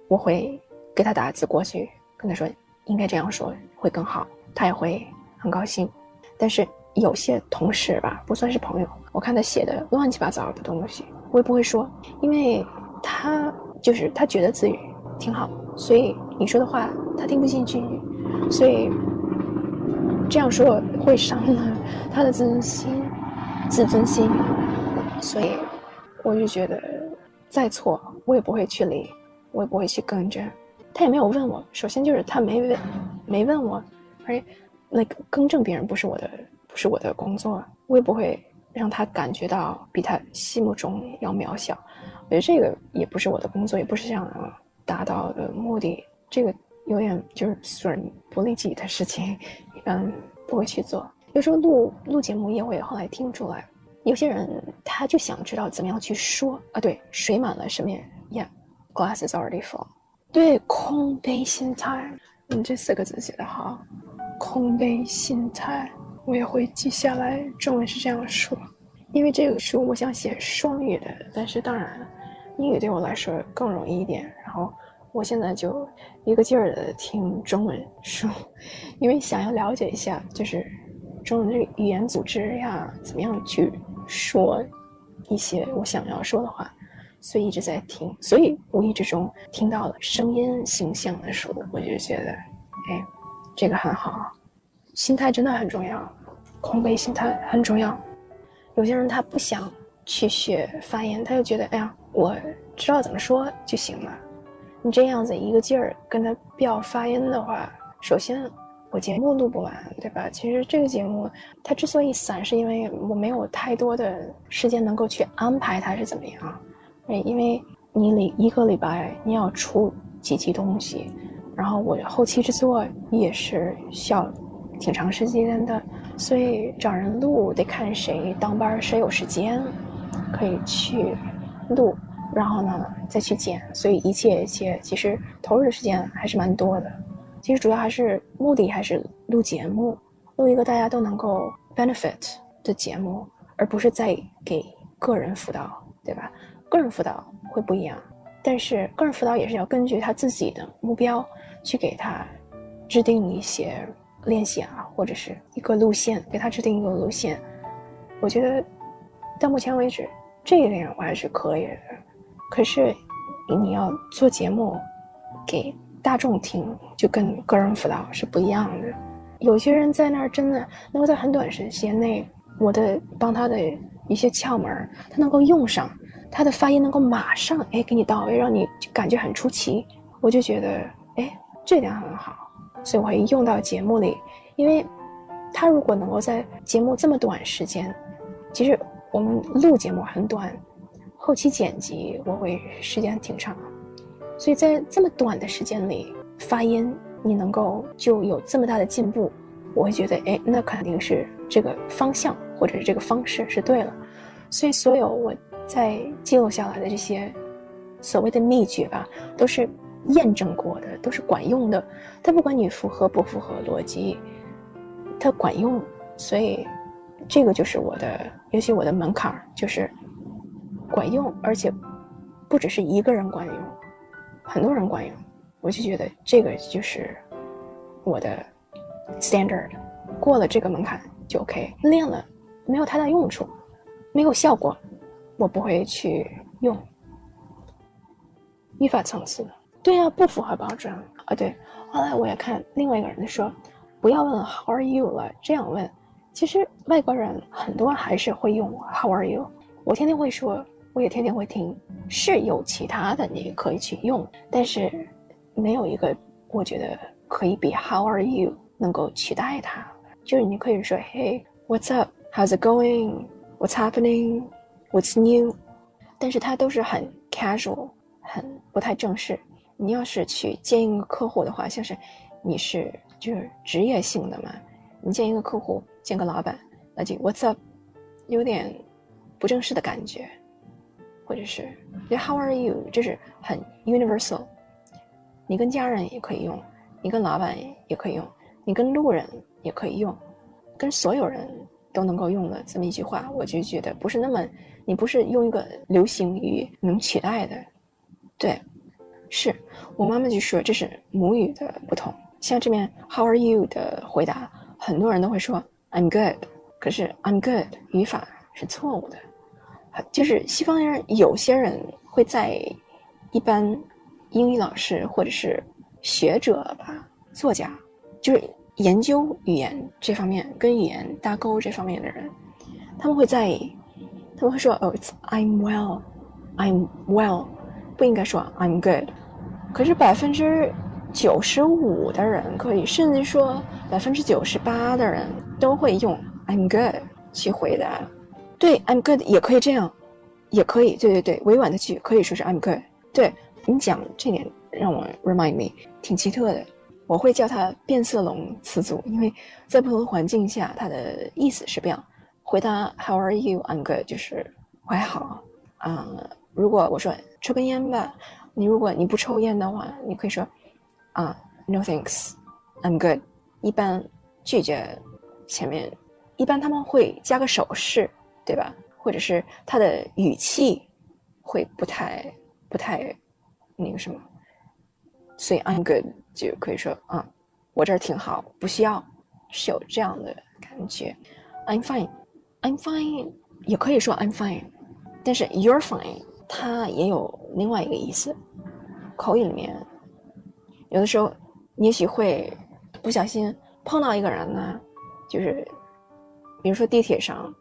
A: 我会给他打字过去。跟他说应该这样说会更好，他也会很高兴。但是有些同事吧，不算是朋友，我看他写的乱七八糟的东西，我也不会说，因为他就是他觉得自己挺好，所以你说的话他听不进去，所以这样说会伤了他的自尊心，自尊心。所以我就觉得再错我也不会去理，我也不会去跟着。他也没有问我，首先就是他没问，没问我，而且那个更正别人不是我的，不是我的工作，我也不会让他感觉到比他心目中要渺小。我觉得这个也不是我的工作，也不是想达到的目的。这个有点就是损人不利己的事情，一般不会去做。有时候录录节目也会后来听出来，有些人他就想知道怎么样去说啊，对，水满了什么？Yeah，glass is already full。对，空杯心态，你这四个字写的好。空杯心态，我也会记下来。中文是这样说，因为这个书我想写双语的，但是当然，英语对我来说更容易一点。然后我现在就一个劲儿的听中文书，因为想要了解一下，就是中文这个语言组织呀，怎么样去说一些我想要说的话。所以一直在听，所以无意之中听到了声音形象的书，我就觉得，哎，这个很好，心态真的很重要，空杯心态很重要。有些人他不想去学发音，他就觉得，哎呀，我知道怎么说就行了。你这样子一个劲儿跟他飙发音的话，首先我节目录不完，对吧？其实这个节目它之所以散，是因为我没有太多的时间能够去安排它是怎么样。哎，因为你礼一个礼拜你要出几期东西，然后我后期制作也是需要挺长时间的，所以找人录得看谁当班谁有时间可以去录，然后呢再去剪，所以一切一切其实投入的时间还是蛮多的。其实主要还是目的还是录节目，录一个大家都能够 benefit 的节目，而不是在给个人辅导，对吧？个人辅导会不一样，但是个人辅导也是要根据他自己的目标去给他制定一些练习啊，或者是一个路线，给他制定一个路线。我觉得到目前为止这一点我还是可以的。可是你要做节目给大众听，就跟个人辅导是不一样的。有些人在那儿真的能够在很短时间内，我的帮他的一些窍门，他能够用上。他的发音能够马上哎给你到位，让你感觉很出奇，我就觉得哎这点很好，所以我会用到节目里。因为，他如果能够在节目这么短时间，其实我们录节目很短，后期剪辑我会时间挺长，所以在这么短的时间里，发音你能够就有这么大的进步，我会觉得哎那肯定是这个方向或者是这个方式是对了，所以所有我。在记录下来的这些所谓的秘诀吧，都是验证过的，都是管用的。它不管你符合不符合逻辑，它管用。所以，这个就是我的，尤其我的门槛就是管用，而且不只是一个人管用，很多人管用。我就觉得这个就是我的 standard，过了这个门槛就 OK。练了没有太大用处，没有效果。我不会去用。语法层次，对呀，不符合标准啊。对，后来我也看另外一个人说，不要问 How are you 了，这样问。其实外国人很多还是会用 How are you，我天天会说，我也天天会听，是有其他的你可以去用，但是没有一个我觉得可以比 How are you 能够取代它。就是你可以说 Hey，What's up？How's it going？What's happening？What's new？但是它都是很 casual，很不太正式。你要是去见一个客户的话，像是你是就是职业性的嘛，你见一个客户。见个老板，那就 What's up，有点不正式的感觉，或者是 How are you，这是很 universal。你跟家人也可以用，你跟老板也可以用，你跟路人也可以用，跟所有人都能够用的这么一句话，我就觉得不是那么，你不是用一个流行语能取代的。对，是我妈妈就说这是母语的不同，像这边 How are you 的回答，很多人都会说。I'm good，可是 I'm good 语法是错误的，就是西方人有些人会在一般英语老师或者是学者吧，作家，就是研究语言这方面跟语言搭钩这方面的人，他们会在，他们会说哦，It's I'm well，I'm well，不应该说 I'm good，可是百分之。九十五的人可以，甚至说百分之九十八的人都会用 "I'm good" 去回答。对，"I'm good" 也可以这样，也可以。对对对，委婉的句可以说是 "I'm good"。对你讲这点让我 remind me 挺奇特的。我会叫它变色龙词组，因为在不同的环境下，它的意思是不一样。回答 "How are you? I'm good" 就是我还好。啊，如果我说抽根烟吧，你如果你不抽烟的话，你可以说。啊，No thanks，I'm good。一般拒绝前面，一般他们会加个手势，对吧？或者是他的语气会不太不太那个什么，所以 I'm good 就可以说啊，我这儿挺好，不需要，是有这样的感觉。I'm fine I'm fine 也可以说 I'm fine，但是 You're fine 它也有另外一个意思，口语里面。有的时候，你也许会不小心碰到一个人呢，就是，比如说地铁上，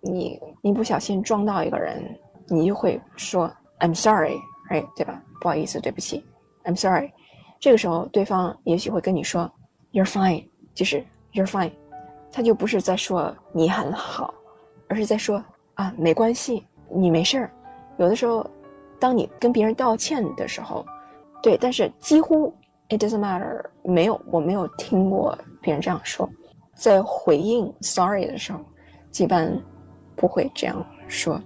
A: 你你不小心撞到一个人，你就会说 "I'm sorry"，哎，对吧？不好意思，对不起，I'm sorry。这个时候，对方也许会跟你说 "You're fine"，就是 "You're fine"，他就不是在说你很好，而是在说啊，没关系，你没事儿。有的时候，当你跟别人道歉的时候，对，但是几乎。It doesn't matter，没有，我没有听过别人这样说。在回应 sorry 的时候，一般不会这样说。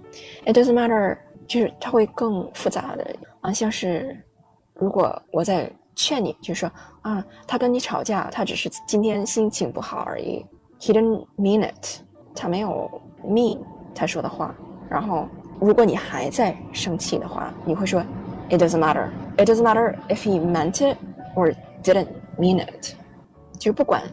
A: It doesn't matter，就是它会更复杂的啊，像是如果我在劝你，就说啊，他跟你吵架，他只是今天心情不好而已。He didn't mean it，他没有 mean 他说的话。然后如果你还在生气的话，你会说 It doesn't matter。It doesn't matter if he meant it。or didn't mean it，就不管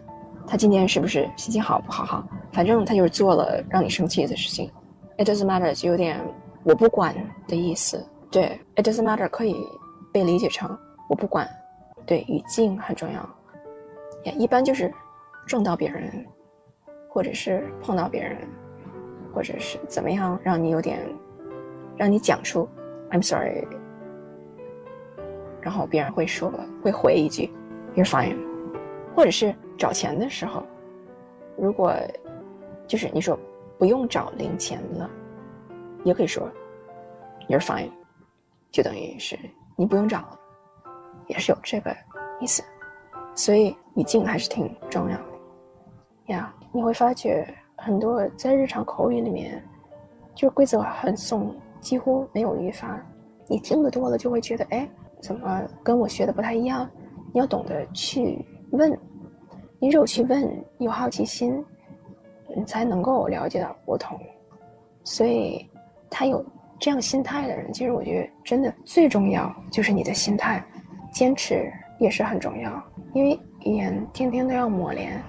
A: 他今天是不是心情好不好哈，反正他就是做了让你生气的事情。It doesn't matter 就有点我不管的意思。对，It doesn't matter 可以被理解成我不管。对，语境很重要。也一般就是撞到别人，或者是碰到别人，或者是怎么样让你有点让你讲出 I'm sorry。然后别人会说，会回一句，You're fine，或者是找钱的时候，如果就是你说不用找零钱了，也可以说，You're fine，就等于是你不用找了，也是有这个意思。所以语境还是挺重要的呀。你会发觉很多在日常口语里面，就是规则很松，几乎没有语法。你听得多了，就会觉得哎。怎么跟我学的不太一样？你要懂得去问，你只有去问，有好奇心，你才能够了解到不同。所以，他有这样心态的人，其实我觉得真的最重要就是你的心态，坚持也是很重要。因为语言天天都要磨练，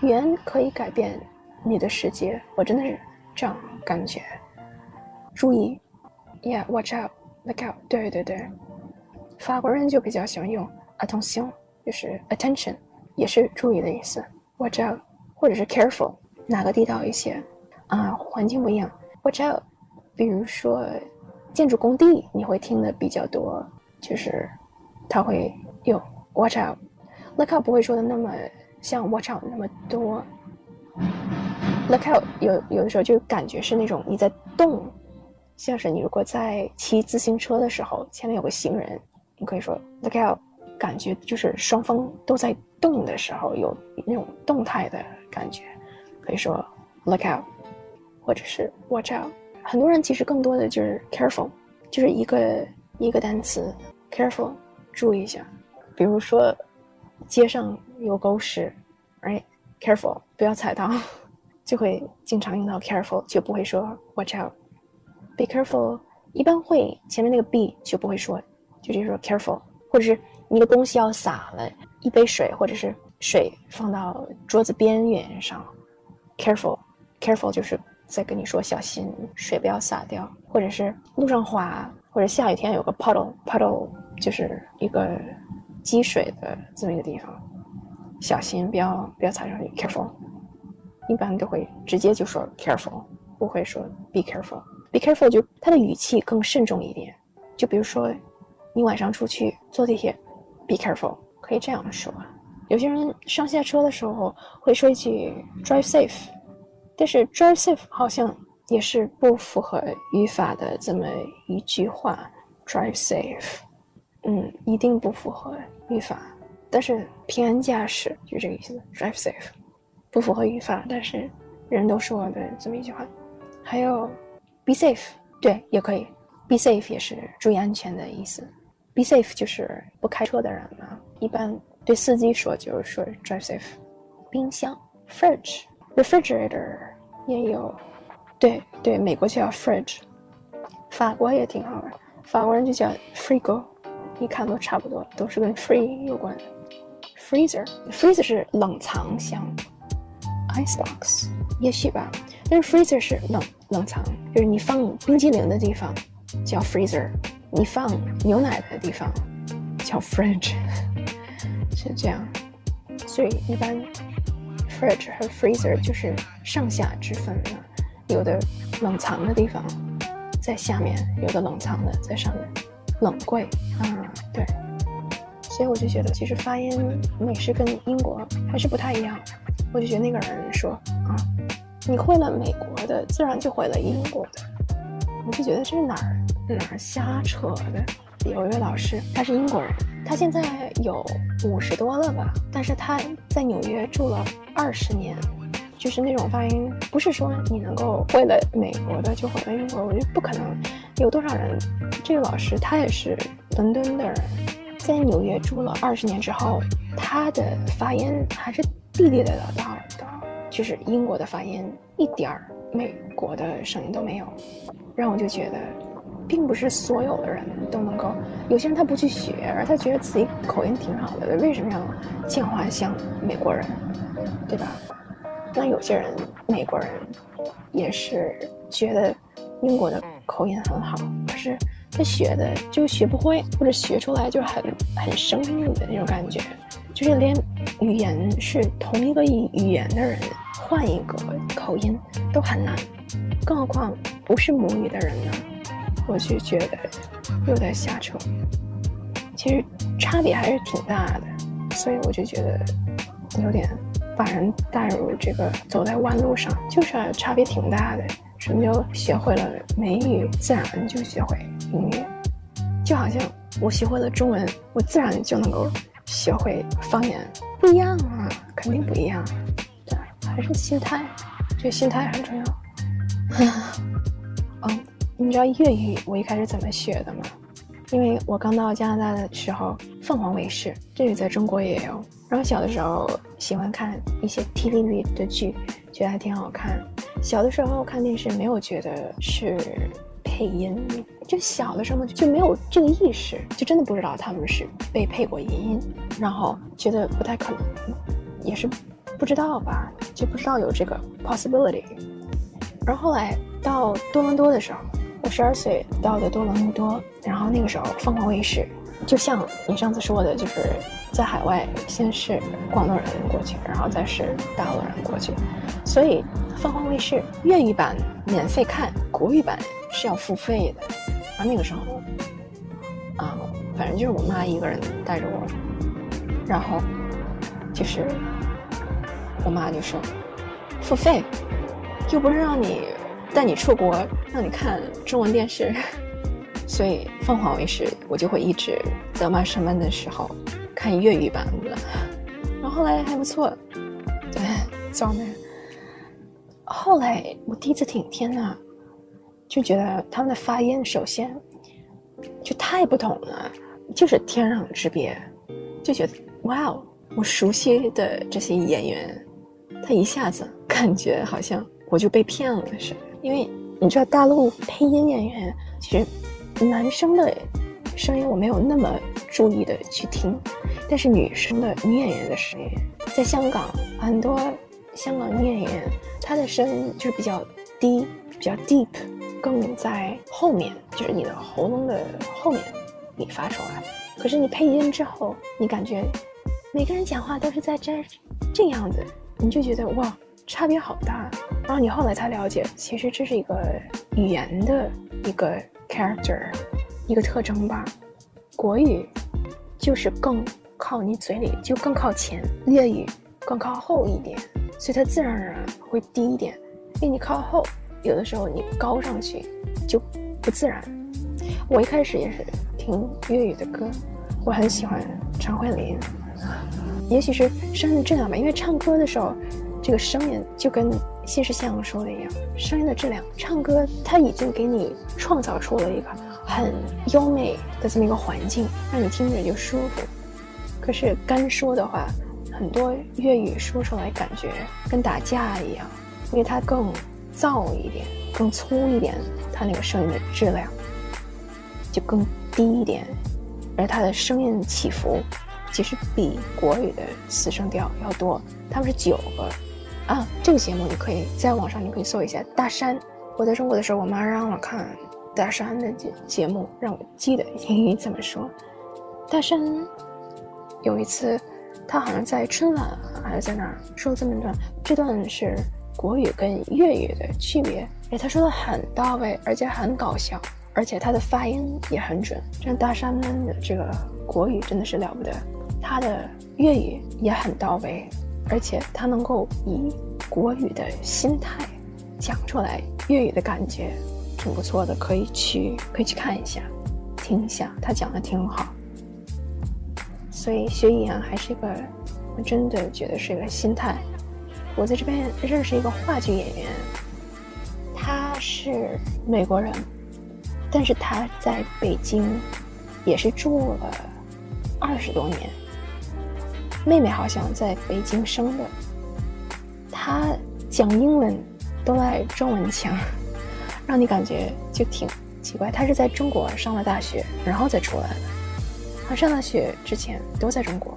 A: 语言可以改变你的世界。我真的是这样感觉。注意，Yeah，watch out，look out，对对对。法国人就比较喜欢用 attention，就是 attention，也是注意的意思。watch out，或者是 careful，哪个地道一些啊？环境不一样，watch out。比如说建筑工地，你会听的比较多，就是他会用 watch out，look out 不会说的那么像 watch out 那么多。look out 有有的时候就感觉是那种你在动，像是你如果在骑自行车的时候，前面有个行人。你可以说 look out，感觉就是双方都在动的时候有那种动态的感觉，可以说 look out，或者是 watch out。很多人其实更多的就是 careful，就是一个一个单词 careful，注意一下。比如说街上有狗屎，right，careful，不要踩到，就会经常用到 careful，就不会说 watch out。be careful，一般会前面那个 be 就不会说。就直接说 careful，或者是你的东西要洒了一杯水，或者是水放到桌子边缘上，careful，careful 就是在跟你说小心水不要洒掉，或者是路上滑，或者下雨天有个 puddle，puddle 就是一个积水的这么一个地方，小心不要不要踩上去，careful，一般都会直接就说 careful，不会说 be careful，be careful 就他的语气更慎重一点，就比如说。你晚上出去坐地铁，be careful，可以这样说。有些人上下车的时候会说一句 drive safe，但是 drive safe 好像也是不符合语法的这么一句话。drive safe，嗯，一定不符合语法。但是平安驾驶就这个意思，drive safe，不符合语法，但是人都说的这么一句话。还有 be safe，对，也可以，be safe 也是注意安全的意思。Be safe 就是不开车的人嘛，一般对司机说就是说 drive safe。冰箱 fridge，refrigerator 也有，对对，美国叫 fridge，法国也挺好玩，法国人就叫 frigo，一看都差不多，都是跟 free 有关的。Freezer，freezer 是冷藏箱，icebox 也许吧，但是 freezer 是冷冷藏，就是你放冰激凌的地方叫 freezer。你放牛奶的地方叫 fridge，是这样，所以一般 fridge 和 freezer 就是上下之分了。有的冷藏的地方在下面，有的冷藏的在上面。冷柜啊，对。所以我就觉得，其实发音美式跟英国还是不太一样。我就觉得那个人说啊，你会了美国的，自然就会了英国的。我就觉得这是哪儿？哪儿瞎扯的？有一位老师，他是英国人，他现在有五十多了吧？但是他在纽约住了二十年，就是那种发音，不是说你能够会了美国的就会了英国，我觉得不可能。有多少人？这个老师他也是伦敦的人，在纽约住了二十年之后，他的发音还是地地道道的，就是英国的发音，一点儿美国的声音都没有，让我就觉得。并不是所有的人都能够，有些人他不去学，而他觉得自己口音挺好的，为什么要进化像美国人，对吧？那有些人美国人也是觉得英国的口音很好，可是他学的就学不会，或者学出来就很很生硬的那种感觉，就是连语言是同一个语语言的人换一个口音都很难，更何况不是母语的人呢？我就觉得有点瞎扯，其实差别还是挺大的，所以我就觉得有点把人带入这个走在弯路上，就是差别挺大的。你就学会了美语，自然你就学会英语？就好像我学会了中文，我自然就能够学会方言，不一样啊，肯定不一样。对，还是心态，这心态很重要。嗯。你知道粤语我一开始怎么学的吗？因为我刚到加拿大的时候，凤凰卫视这个在中国也有。然后小的时候喜欢看一些 TVB 的剧，觉得还挺好看。小的时候看电视没有觉得是配音，就小的时候就没有这个意识，就真的不知道他们是被配过音，然后觉得不太可能，也是不知道吧，就不知道有这个 possibility。然后后来到多伦多的时候。我十二岁到的多伦多，然后那个时候凤凰卫视，就像你上次说的，就是在海外先是广东人过去，然后再是大陆人过去，所以凤凰卫视粤语版免费看，国语版是要付费的。然后那个时候，啊，反正就是我妈一个人带着我，然后就是我妈就说付费，又不是让你。带你出国，让你看中文电视，所以凤凰卫视我就会一直在我妈上班的时候看粤语版的，然后后来还不错，对，造美。后来我第一次听，天呐，就觉得他们的发音首先就太不同了，就是天壤之别，就觉得哇哦，我熟悉的这些演员，他一下子感觉好像我就被骗了似的。因为你知道，大陆配音演员其实男生的声音我没有那么注意的去听，但是女生的女演员的声音，在香港很多香港女演员她的声音就是比较低，比较 deep，更在后面，就是你的喉咙的后面你发出来。可是你配音之后，你感觉每个人讲话都是在这这样子，你就觉得哇。差别好大，然后你后来才了解，其实这是一个语言的一个 character，一个特征吧。国语就是更靠你嘴里，就更靠前；粤语更靠后一点，所以它自然而然会低一点。因为你靠后，有的时候你高上去就不自然。我一开始也是听粤语的歌，我很喜欢张慧琳，也许是声音的质量吧，因为唱歌的时候。这个声音就跟谢世相说的一样，声音的质量，唱歌他已经给你创造出了一个很优美的这么一个环境，让你听着就舒服。可是干说的话，很多粤语说出来感觉跟打架一样，因为它更燥一点，更粗一点，它那个声音的质量就更低一点，而它的声音起伏其实比国语的四声调要多，他们是九个。啊，这个节目你可以在网上，你可以搜一下《大山》。我在中国的时候，我妈让我看《大山》的节节目，让我记得英语怎么说。大山有一次，他好像在春晚还是在哪儿说这么一段，这段是国语跟粤语的区别。哎，他说的很到位，而且很搞笑，而且他的发音也很准。这大山的这个国语真的是了不得，他的粤语也很到位。而且他能够以国语的心态讲出来粤语的感觉，挺不错的，可以去可以去看一下，听一下，他讲的挺好。所以学语言还是一个，我真的觉得是一个心态。我在这边认识一个话剧演员，他是美国人，但是他在北京也是住了二十多年。妹妹好像在北京生的，她讲英文都带中文腔，让你感觉就挺奇怪。她是在中国上了大学，然后再出来的。她上大学之前都在中国，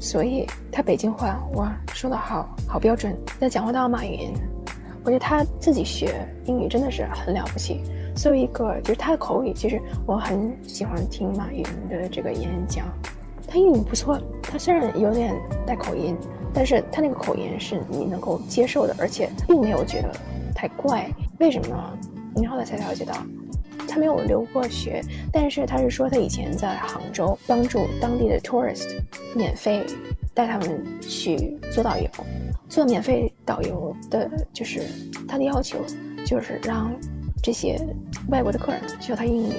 A: 所以她北京话哇说的好好标准。再讲话到马云，我觉得他自己学英语真的是很了不起。作为一个就是他的口语，其实我很喜欢听马云的这个演讲。他英语不错，他虽然有点带口音，但是他那个口音是你能够接受的，而且并没有觉得太怪。为什么呢？你后来才了解到，他没有留过学，但是他是说他以前在杭州帮助当地的 tourist，免费带他们去做导游，做免费导游的就是他的要求，就是让这些外国的客人学他英语。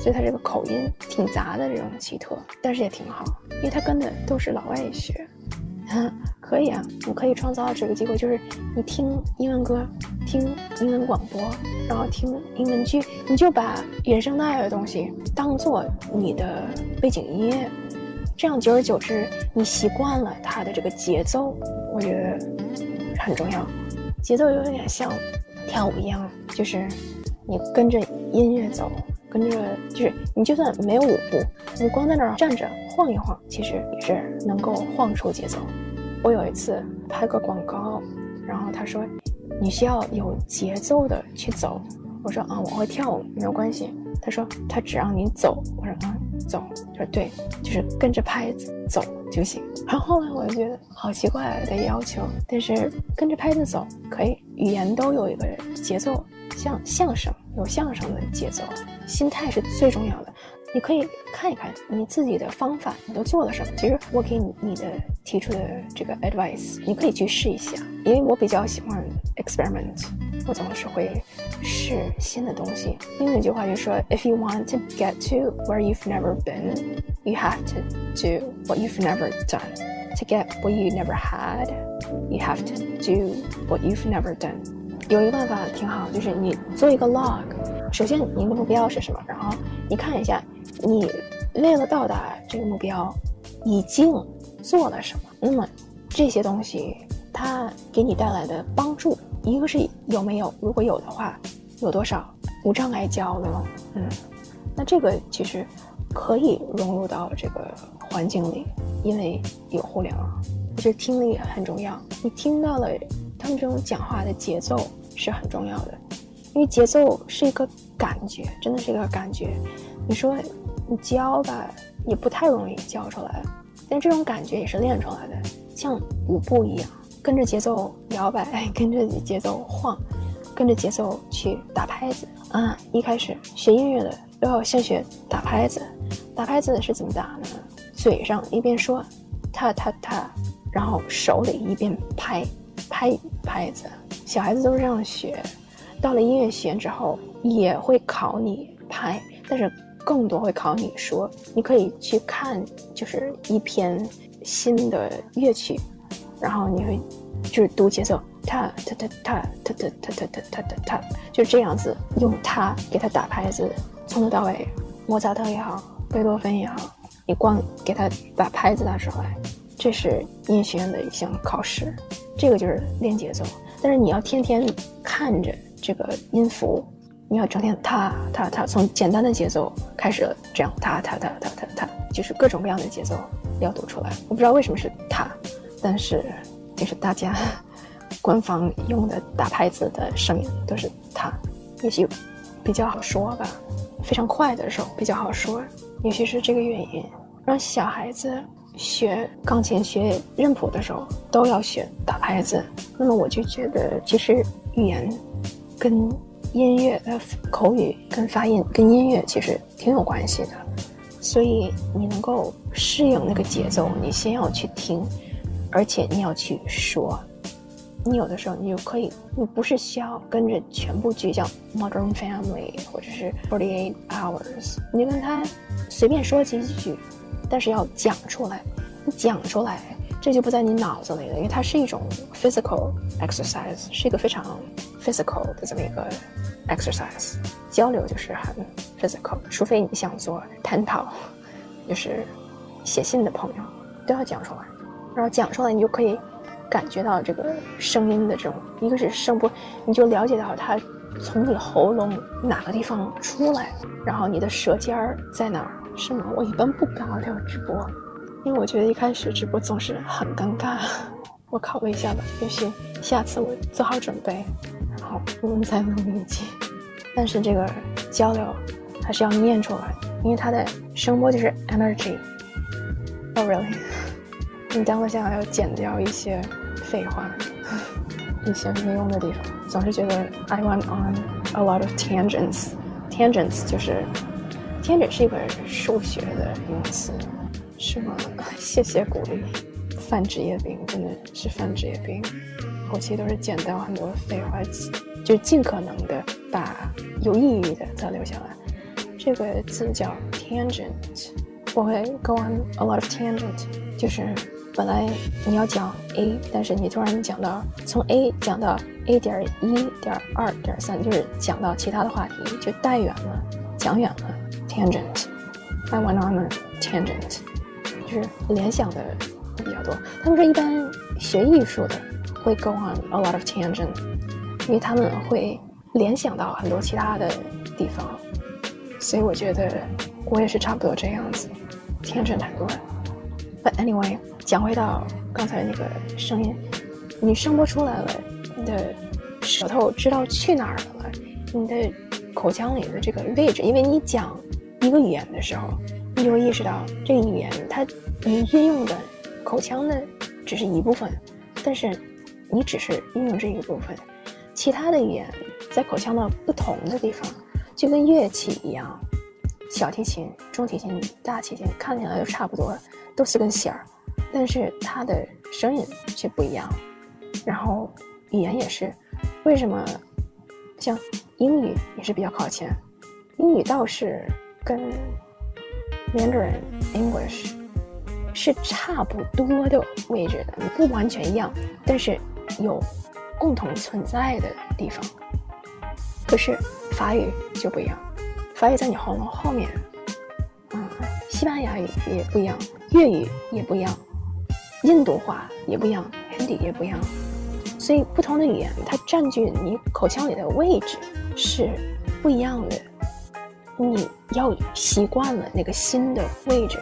A: 所以他这个口音挺杂的这种奇特，但是也挺好，因为他跟的都是老外学，可以啊，你可以创造这个机会，就是你听英文歌，听英文广播，然后听英文剧，你就把原声带的东西当做你的背景音乐，这样久而久之，你习惯了它的这个节奏，我觉得很重要，节奏有点像跳舞一样，就是你跟着音乐走。跟着就是你，就算没有舞步，你光在那儿站着晃一晃，其实也是能够晃出节奏。我有一次拍个广告，然后他说你需要有节奏的去走，我说啊，我会跳舞，没有关系。他说他只让你走。我说啊，走。他说对，就是跟着拍子走就行。然后后来我就觉得好奇怪的要求，但是跟着拍子走可以，语言都有一个节奏，像相声有相声的节奏，心态是最重要的。你可以看一看你自己的方法，你都做了什么。其实我给你你的提出的这个 advice，你可以去试一下。因为我比较喜欢 experiment，我总是会试新的东西。英文有句话就说，If you want to get to where you've never been, you have to do what you've never done. To get what you've never had, you have to do what you've never done. 有一个办法挺好，就是你做一个 log。首先，你的目标是什么？然后你看一下。你为了到达这个目标，已经做了什么？那么这些东西它给你带来的帮助，一个是有没有？如果有的话，有多少？无障碍交流，嗯，那这个其实可以融入到这个环境里，因为有互联网。我觉得听力很重要，你听到了他们这种讲话的节奏是很重要的，因为节奏是一个感觉，真的是一个感觉。你说。你教吧，也不太容易教出来，但这种感觉也是练出来的，像舞步一样，跟着节奏摇摆，跟着节奏晃，跟着节奏去打拍子啊！一开始学音乐的都要先学打拍子，打拍子是怎么打呢？嘴上一边说，踏踏踏，然后手里一边拍，拍拍子。小孩子都是这样学，到了音乐学院之后也会考你拍，但是。更多会考你说，你可以去看，就是一篇新的乐曲，然后你会就是读节奏，踏踏踏踏踏踏踏踏踏踏踏，就这样子用它给它打拍子，从头到尾，莫扎特也好，贝多芬也好，你光给他把拍子打出来，这是音乐学院的一项考试，这个就是练节奏，但是你要天天看着这个音符。你要整天踏踏踏，从简单的节奏开始，这样踏踏踏踏踏踏，就是各种各样的节奏要读出来。我不知道为什么是踏，但是就是大家 官方用的打拍子的声音都是踏，也许比较好说吧。非常快的时候比较好说，也许是这个原因，让小孩子学钢琴、学认谱的时候都要学打拍子。那么我就觉得，其实语言跟音乐的口语跟发音跟音乐其实挺有关系的，所以你能够适应那个节奏，你先要去听，而且你要去说。你有的时候你就可以，你不是需要跟着全部剧叫《Modern Family》或者是《Forty Eight Hours》，你跟他随便说几句，但是要讲出来，你讲出来。这就不在你脑子里了，因为它是一种 physical exercise，是一个非常 physical 的这么一个 exercise。交流就是很 physical，除非你想做探讨就是写信的朋友，都要讲出来。然后讲出来，你就可以感觉到这个声音的这种，一个是声波，你就了解到它从你喉咙哪个地方出来，然后你的舌尖儿在哪儿。是吗？我一般不搞聊直播。因为我觉得一开始直播总是很尴尬，我考虑一下吧，也许下次我做好准备，好我们才能理解。但是这个交流还是要念出来，因为它的声波就是 energy。Oh really？你等我下要剪掉一些废话，一些没用的地方。总是觉得 I went on a lot of tangents。tangents 就是 tangent 是一个数学的名词。是吗？谢谢鼓励。犯职业病真的是犯职业病，后期都是剪掉很多废话，就尽可能的把有意义的再留下来。这个字叫 tangent，我会 go on a lot of tangent，就是本来你要讲 A，但是你突然讲到从 A 讲到 A 点一点二点三，就是讲到其他的话题，就带远了，讲远了。tangent。I went on a tangent。就是联想的比较多。他们说一般学艺术的会 go on a lot of tangent，因为他们会联想到很多其他的地方。所以我觉得我也是差不多这样子，tangent 很多。But anyway，讲回到刚才那个声音，你声波出来了，你的舌头知道去哪儿了，你的口腔里的这个位置，因为你讲一个语言的时候，你就会意识到这个语言它你运用的口腔的只是一部分，但是你只是运用这一部分，其他的语言在口腔的不同的地方，就跟乐器一样，小提琴、中提琴、大提琴看起来都差不多，都是根弦儿，但是它的声音却不一样。然后语言也是，为什么像英语也是比较靠前？英语倒是跟 Mandarin English 是差不多的位置的，不完全一样，但是有共同存在的地方。可是法语就不一样，法语在你喉咙后面，啊，西班牙语也不一样，粤语也不一样，印度话也不一样，Hindi 也不一样。所以不同的语言，它占据你口腔里的位置是不一样的。你要习惯了那个新的位置，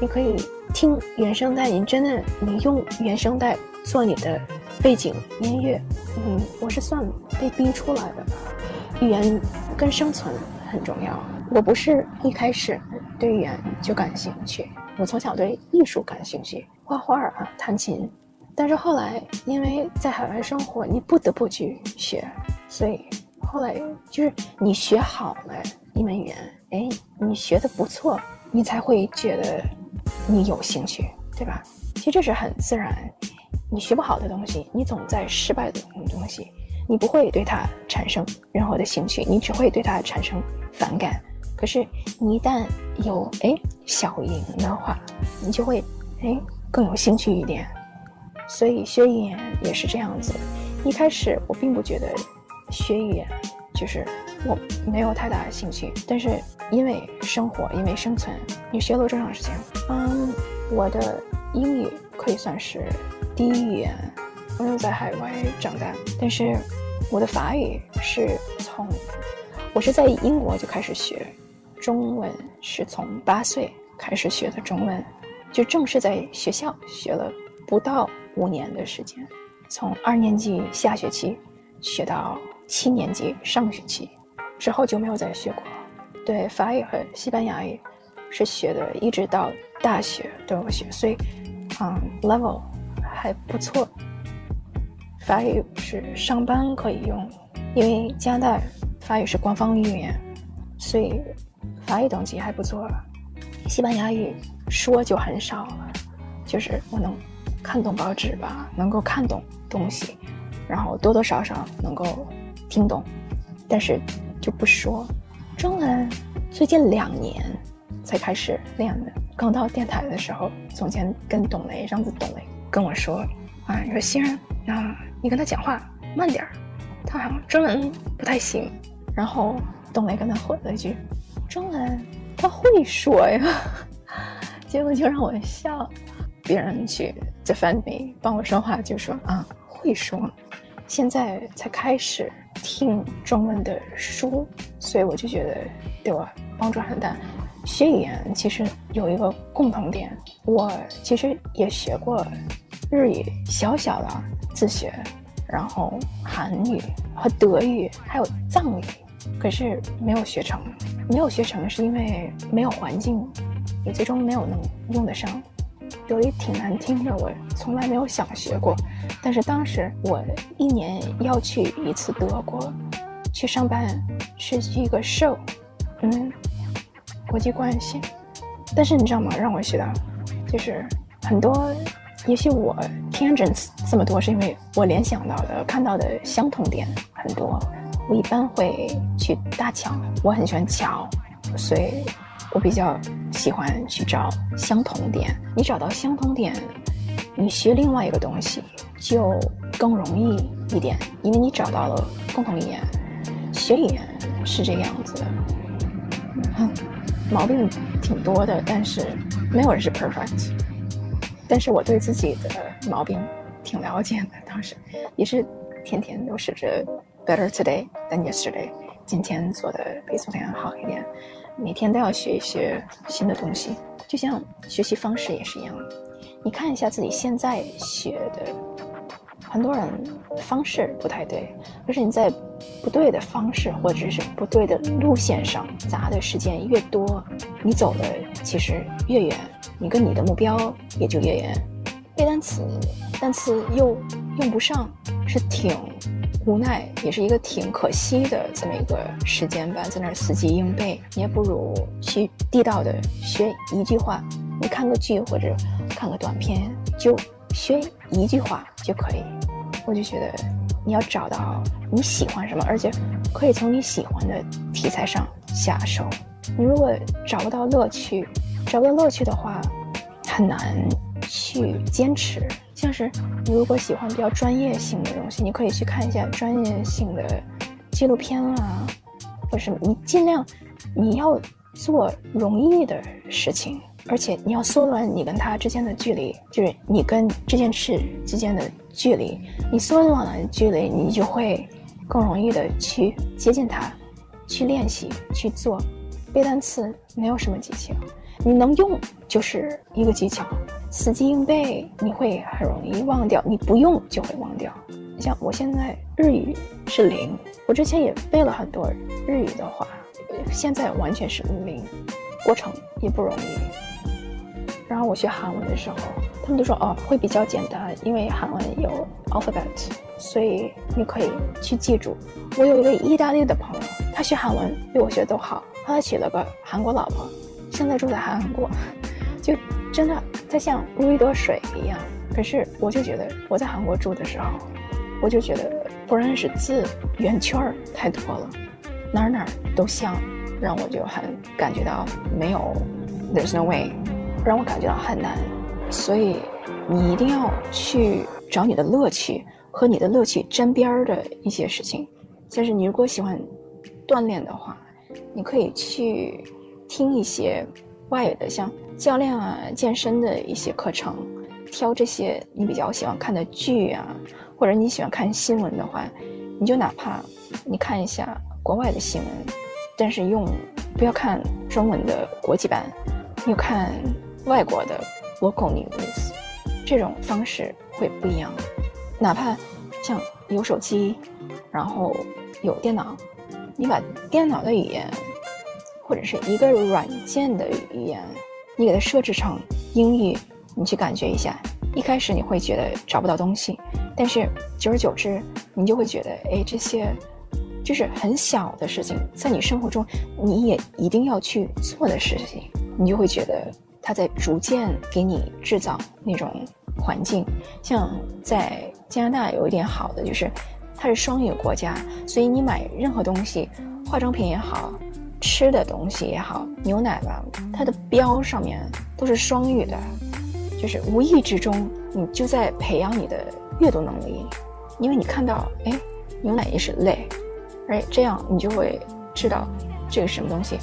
A: 你可以听原声带。你真的，你用原声带做你的背景音乐，嗯，我是算被逼出来的。语言跟生存很重要。我不是一开始对语言就感兴趣，我从小对艺术感兴趣，画画啊，弹琴。但是后来，因为在海外生活，你不得不去学，所以后来就是你学好了一门语言，哎，你学的不错，你才会觉得你有兴趣，对吧？其实这是很自然。你学不好的东西，你总在失败的东西，你不会对它产生任何的兴趣，你只会对它产生反感。可是你一旦有哎小赢的话，你就会哎更有兴趣一点。所以学语言也是这样子。一开始我并不觉得学语言就是我没有太大的兴趣，但是因为生活，因为生存，你学了这么长时间，嗯，我的英语可以算是第一语言，我又在海外长大，但是我的法语是从我是在英国就开始学，中文是从八岁开始学的中文，就正式在学校学了不到。五年的时间，从二年级下学期学到七年级上学期，之后就没有再学过。对法语和西班牙语是学的，一直到大学都有学，所以，嗯，level 还不错。法语是上班可以用，因为加拿大法语是官方语言，所以法语等级还不错。西班牙语说就很少了，就是我能。看懂报纸吧，能够看懂东西，然后多多少少能够听懂，但是就不说。中文最近两年才开始练的。刚到电台的时候，从前跟董雷，让子董雷跟我说：“啊，你说欣然啊，你跟他讲话慢点儿，他好像中文不太行。”然后董雷跟他回了一句：“中文他会说呀。”结果就让我笑。别人去 defend me，帮我说话，就说啊会说，现在才开始听中文的书，所以我就觉得对我帮助很大。学语言其实有一个共同点，我其实也学过日语，小小的自学，然后韩语和德语，还有藏语，可是没有学成。没有学成是因为没有环境，也最终没有能用得上。德语挺难听的，我从来没有想学过。但是当时我一年要去一次德国，去上班，是一个 show，嗯，国际关系。但是你知道吗？让我学到，就是很多，也许我天真这么多，是因为我联想到的、看到的相同点很多。我一般会去搭桥，我很喜欢桥，所以。我比较喜欢去找相同点，你找到相同点，你学另外一个东西就更容易一点，因为你找到了共同语言。学语言是这个样子的，嗯，毛病挺多的，但是没有人是 perfect。但是我对自己的毛病挺了解的，当时也是天天都试着 better today than yesterday，今天做的比昨天好一点。每天都要学一学新的东西，就像学习方式也是一样。你看一下自己现在学的很多人方式不太对，可是你在不对的方式或者是不对的路线上砸的时间越多，你走的其实越远，你跟你的目标也就越远。背单词，单词又用不上，是挺无奈，也是一个挺可惜的这么一个时间吧，在那儿死记硬背，你还不如去地道的学一句话。你看个剧或者看个短片，就学一句话就可以。我就觉得你要找到你喜欢什么，而且可以从你喜欢的题材上下手。你如果找不到乐趣，找不到乐趣的话，很难去坚持。像是你如果喜欢比较专业性的东西，你可以去看一下专业性的纪录片啊，或者什么。你尽量你要做容易的事情。而且你要缩短你跟他之间的距离，就是你跟这件事之间的距离。你缩短了距离，你就会更容易的去接近他，去练习去做。背单词没有什么技巧，你能用就是一个技巧。死记硬背你会很容易忘掉，你不用就会忘掉。像我现在日语是零，我之前也背了很多日语的话，现在完全是零，过程也不容易。然后我学韩文的时候，他们都说哦会比较简单，因为韩文有 alphabet，所以你可以去记住。我有一个意大利的朋友，他学韩文比我学的都好，他娶了个韩国老婆，现在住在韩国，就真的他像如鱼得水一样。可是我就觉得我在韩国住的时候，我就觉得不认识字，圆圈儿太多了，哪儿哪儿都像，让我就很感觉到没有，there's no way。让我感觉到很难，所以你一定要去找你的乐趣和你的乐趣沾边儿的一些事情。像是你如果喜欢锻炼的话，你可以去听一些外的，像教练啊、健身的一些课程，挑这些你比较喜欢看的剧啊，或者你喜欢看新闻的话，你就哪怕你看一下国外的新闻，但是用不要看中文的国际版，你看。外国的 local news，这种方式会不一样。哪怕像有手机，然后有电脑，你把电脑的语言或者是一个软件的语言，你给它设置成英语，你去感觉一下。一开始你会觉得找不到东西，但是久而久之，你就会觉得，哎，这些就是很小的事情，在你生活中你也一定要去做的事情，你就会觉得。它在逐渐给你制造那种环境，像在加拿大有一点好的就是，它是双语国家，所以你买任何东西，化妆品也好，吃的东西也好，牛奶吧，它的标上面都是双语的，就是无意之中你就在培养你的阅读能力，因为你看到哎，牛奶也是类，哎，这样你就会知道这个什么东西。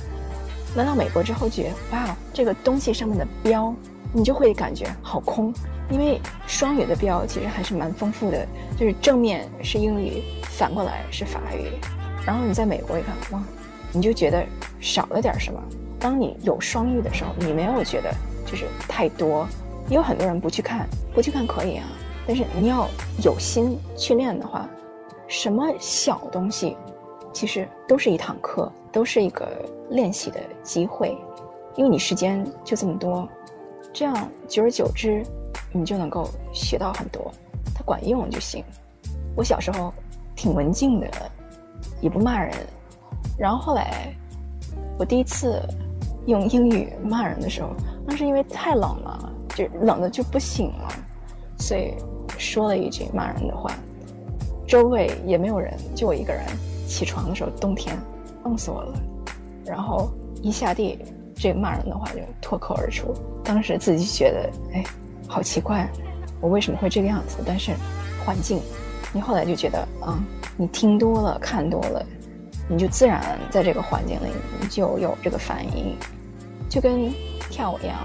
A: 来到美国之后，觉得哇，这个东西上面的标，你就会感觉好空，因为双语的标其实还是蛮丰富的，就是正面是英语，反过来是法语，然后你在美国一看，哇，你就觉得少了点什么。当你有双语的时候，你没有觉得就是太多，也有很多人不去看，不去看可以啊，但是你要有心去练的话，什么小东西，其实都是一堂课。都是一个练习的机会，因为你时间就这么多，这样久而久之，你就能够学到很多，它管用就行。我小时候挺文静的，也不骂人，然后后来我第一次用英语骂人的时候，那是因为太冷了，就冷的就不行了，所以说了一句骂人的话，周围也没有人，就我一个人。起床的时候，冬天。冻死我了，然后一下地，这骂人的话就脱口而出。当时自己觉得，哎，好奇怪，我为什么会这个样子？但是环境，你后来就觉得，啊，你听多了，看多了，你就自然在这个环境里，你就有这个反应，就跟跳舞一样，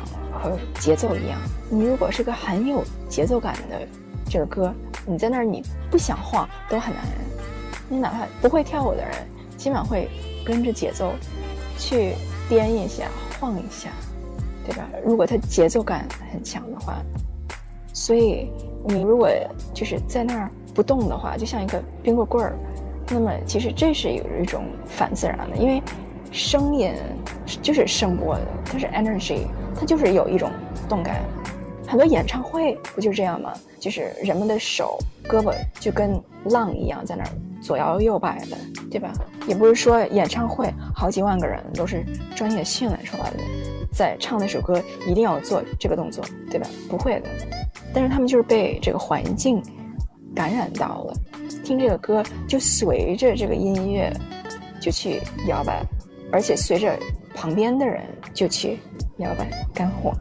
A: 和节奏一样。你如果是个很有节奏感的这个歌，你在那儿你不想晃都很难。你哪怕不会跳舞的人，起码会。跟着节奏去颠一下、晃一下，对吧？如果它节奏感很强的话，所以你如果就是在那儿不动的话，就像一个冰棍棍儿，那么其实这是有一种反自然的，因为声音就是声波的，它是 energy，它就是有一种动感。很多演唱会不就这样吗？就是人们的手、胳膊就跟浪一样在那儿左摇右摆的，对吧？也不是说演唱会好几万个人都是专业训练出来的，在唱那首歌一定要做这个动作，对吧？不会的。但是他们就是被这个环境感染到了，听这个歌就随着这个音乐就去摇摆，而且随着旁边的人就去摇摆，干货。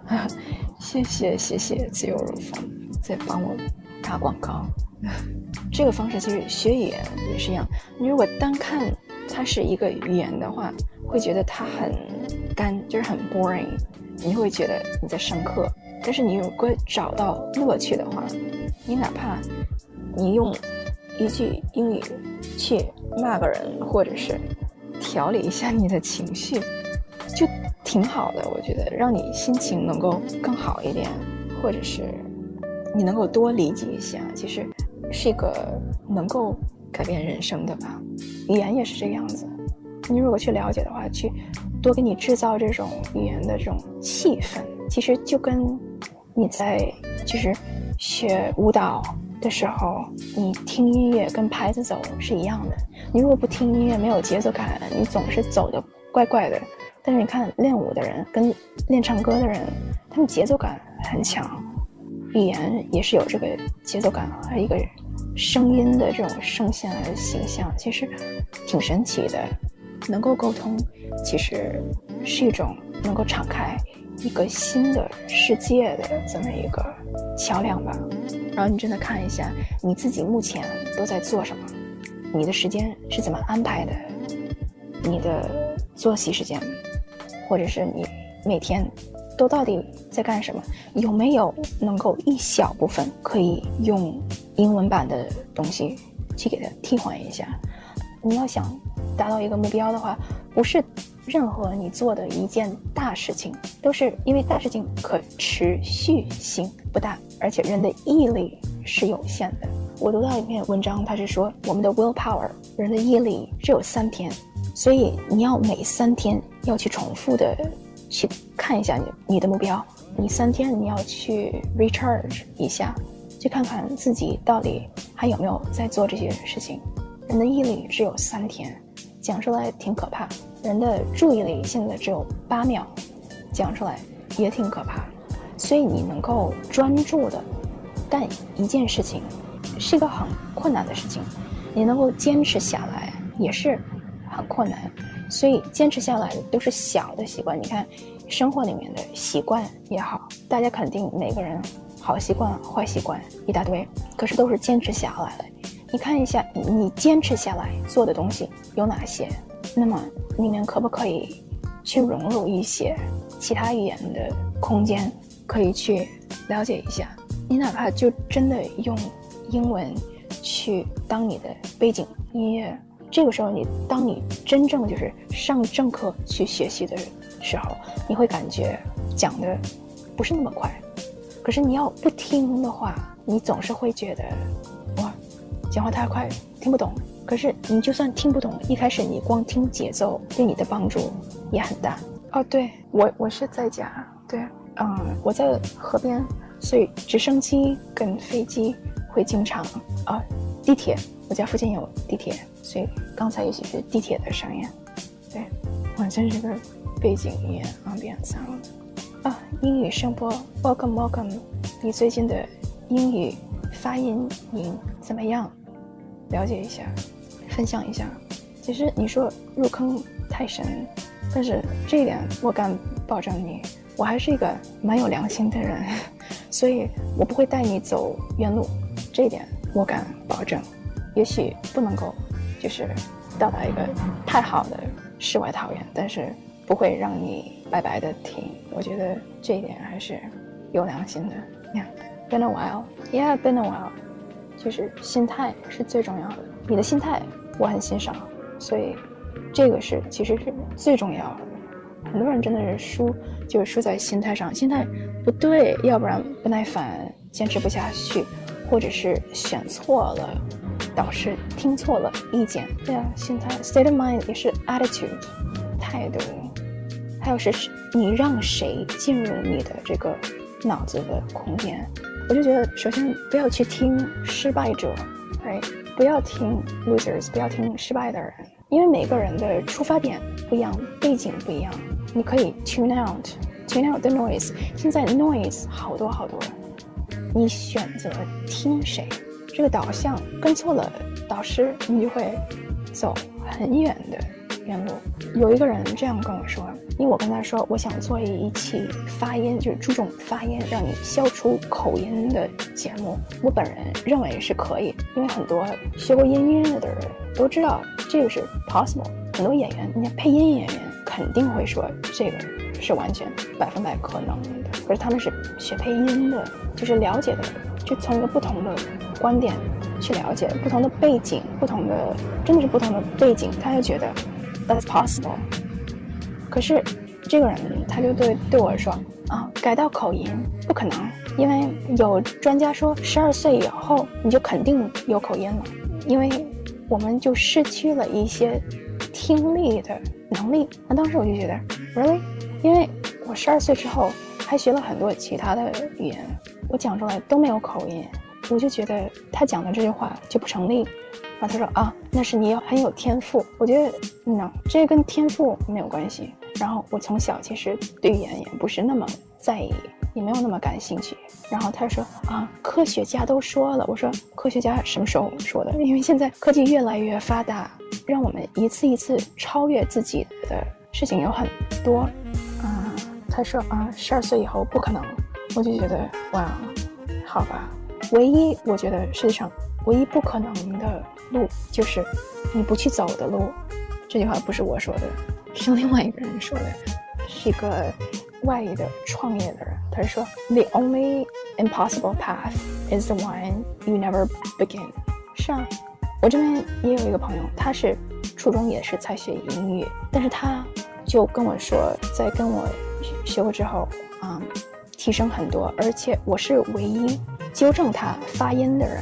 A: 谢谢谢谢自由如风在帮我打广告。这个方式其实学语言也是一样，你如果单看它是一个语言的话，会觉得它很干，就是很 boring，你会觉得你在上课。但是你如果找到乐趣的话，你哪怕你用一句英语去骂个人，或者是调理一下你的情绪，就。挺好的，我觉得让你心情能够更好一点，或者是你能够多理解一下，其实是一个能够改变人生的吧。语言也是这个样子，你如果去了解的话，去多给你制造这种语言的这种气氛，其实就跟你在就是学舞蹈的时候，你听音乐跟拍子走是一样的。你如果不听音乐，没有节奏感，你总是走的怪怪的。但是你看，练舞的人跟练唱歌的人，他们节奏感很强，语言也是有这个节奏感，还有一个声音的这种声线还是形象，其实挺神奇的。能够沟通，其实是一种能够敞开一个新的世界的这么一个桥梁吧。然后你真的看一下你自己目前都在做什么，你的时间是怎么安排的，你的作息时间。或者是你每天都到底在干什么？有没有能够一小部分可以用英文版的东西去给它替换一下？你要想达到一个目标的话，不是任何你做的一件大事情都是因为大事情可持续性不大，而且人的毅力是有限的。我读到一篇文章，它是说我们的 will power 人的毅力只有三天。所以你要每三天要去重复的去看一下你你的目标，你三天你要去 recharge 一下，去看看自己到底还有没有在做这些事情。人的毅力只有三天，讲出来挺可怕。人的注意力现在只有八秒，讲出来也挺可怕。所以你能够专注的干一件事情，是一个很困难的事情，你能够坚持下来也是。很困难，所以坚持下来的都是小的习惯。你看，生活里面的习惯也好，大家肯定每个人好习惯、坏习惯一大堆，可是都是坚持下来的。你看一下，你坚持下来做的东西有哪些？那么里面可不可以去融入一些其他语言的空间，可以去了解一下？你哪怕就真的用英文去当你的背景音乐。这个时候，你当你真正就是上正课去学习的时候，你会感觉讲的不是那么快。可是你要不听的话，你总是会觉得哇，讲话太快，听不懂。可是你就算听不懂，一开始你光听节奏，对你的帮助也很大。哦，对我我是在家，对，嗯，我在河边，所以直升机跟飞机会经常啊，地铁，我家附近有地铁。所以刚才也许是地铁的声音，对，完全是个背景音乐，ambience。啊，英语声波，welcome welcome。你最近的英语发音音怎么样？了解一下，分享一下。其实你说入坑太深，但是这一点我敢保证你，我还是一个蛮有良心的人，所以我不会带你走冤路，这一点我敢保证。也许不能够。就是到达一个太好的世外桃源，但是不会让你白白的停。我觉得这一点还是有良心的。Yeah，been a while，Yeah，been a while。就是心态是最重要的，你的心态我很欣赏，所以这个是其实是最重要的。很多人真的是输，就是输在心态上，心态不对，要不然不耐烦，坚持不下去，或者是选错了，导师听错了意见。对啊，心态 state of mind 也是 attitude 态度，还有是你让谁进入你的这个脑子的空间。我就觉得，首先不要去听失败者，哎，不要听 losers，不要听失败的人，因为每个人的出发点不一样，背景不一样。你可以 tune out，tune out the noise。现在 noise 好多好多，你选择听谁，这个导向跟错了导师，你就会走很远的远路。有一个人这样跟我说。因为我跟他说，我想做一期发音，就是注重发音，让你消除口音的节目。我本人认为是可以，因为很多学过音乐的人都知道这个是 possible。很多演员，你看配音演员肯定会说这个是完全百分百可能的。可是他们是学配音的，就是了解的，就从一个不同的观点去了解不同的背景，不同的真的是不同的背景，他就觉得 that's possible。可是，这个人他就对对我说啊，改到口音不可能，因为有专家说，十二岁以后你就肯定有口音了，因为我们就失去了一些听力的能力。那当时我就觉得，really，因为我十二岁之后还学了很多其他的语言，我讲出来都没有口音，我就觉得他讲的这句话就不成立。然后他说啊，那是你很有天赋。我觉得，嗯，这跟天赋没有关系。然后我从小其实对语言也不是那么在意，也没有那么感兴趣。然后他说啊，科学家都说了。我说科学家什么时候说的？因为现在科技越来越发达，让我们一次一次超越自己的事情有很多。他说啊，十二岁以后不可能。我就觉得哇，好吧。唯一我觉得世界上唯一不可能的路，就是你不去走的路。这句话不是我说的。是另外一个人说的，是一个外语的创业的人。他说：“The only impossible path is the one you never begin。”是啊，我这边也有一个朋友，他是初中也是才学英语，但是他就跟我说，在跟我学过之后，嗯，提升很多，而且我是唯一纠正他发音的人。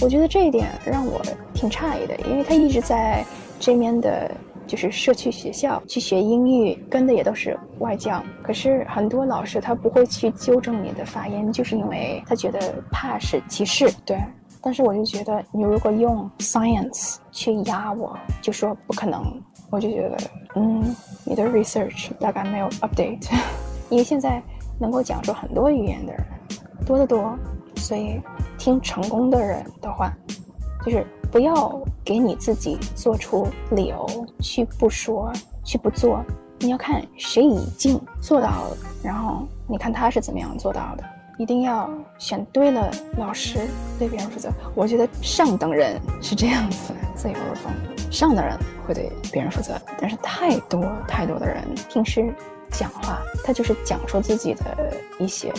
A: 我觉得这一点让我挺诧异的，因为他一直在这边的。就是社区学校去学英语，跟的也都是外教。可是很多老师他不会去纠正你的发音，就是因为他觉得怕是歧视。对，但是我就觉得你如果用 science 去压我，就说不可能，我就觉得，嗯，你的 research 大概没有 update。因为现在能够讲出很多语言的人多得多，所以听成功的人的话，就是。不要给你自己做出理由去不说，去不做。你要看谁已经做到了，然后你看他是怎么样做到的。一定要选对了老师，对别人负责。我觉得上等人是这样子，自由而丰。上等人会对别人负责，但是太多太多的人平时讲话，他就是讲出自己的一些